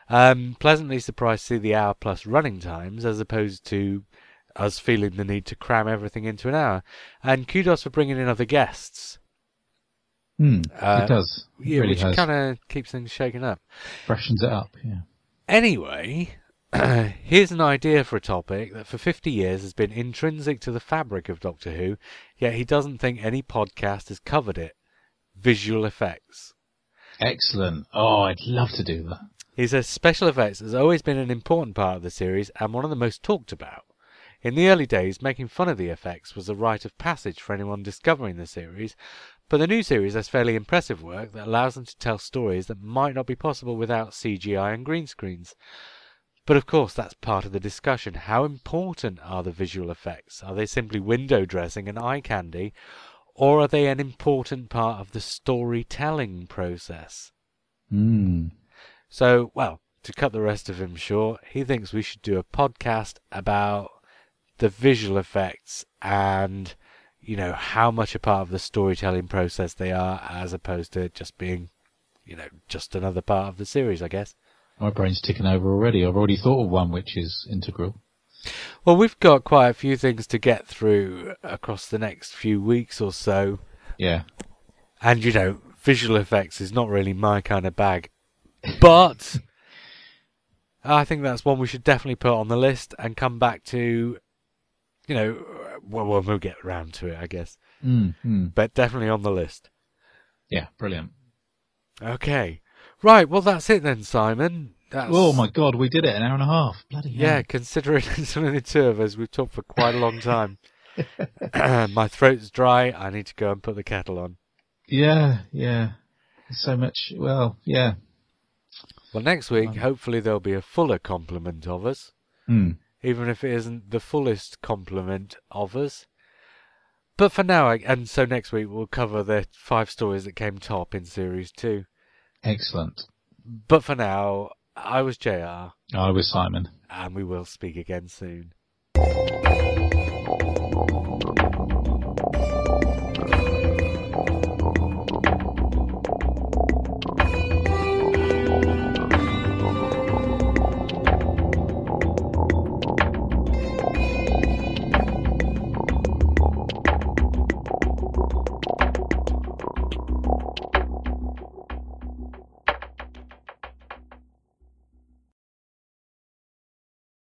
Um, pleasantly surprised to see the hour plus running times as opposed to us feeling the need to cram everything into an hour. And kudos for bringing in other guests. Hmm. Uh, it does. It Yeah, really which kind of keeps things shaken up. Freshens it up. Yeah. Anyway, here's an idea for a topic that for 50 years has been intrinsic to the fabric of Doctor Who, yet he doesn't think any podcast has covered it visual effects. Excellent. Oh, I'd love to do that. He says special effects has always been an important part of the series and one of the most talked about. In the early days, making fun of the effects was a rite of passage for anyone discovering the series, but the new series has fairly impressive work that allows them to tell stories that might not be possible without CGI and green screens. But of course, that's part of the discussion. How important are the visual effects? Are they simply window dressing and eye candy, or are they an important part of the storytelling process? Hmm. So, well, to cut the rest of him short, he thinks we should do a podcast about the visual effects and, you know, how much a part of the storytelling process they are as opposed to just being, you know, just another part of the series, I guess. My brain's ticking over already. I've already thought of one which is integral. Well, we've got quite a few things to get through across the next few weeks or so. Yeah. And, you know, visual effects is not really my kind of bag. But I think that's one we should definitely put on the list and come back to, you know, well, we'll get around to it, I guess. Hmm. Hmm. But definitely on the list. Yeah. Brilliant. Okay. Right, well, that's it then, Simon. That's, Oh my god, we did it an hour and a half. Bloody hell. Yeah, considering it's only the two of us, we've talked for quite a long time. My throat's dry. I need to go and put the kettle on. Yeah. Yeah. So much. Well, yeah. Well, next week, Um, hopefully, there'll be a fuller complement of us, Hmm. Even if it isn't the fullest complement of us. But for now, and so next week, we'll cover the five stories that came top in series two. Excellent. But for now, I was JR, I was Simon. and we will speak again soon.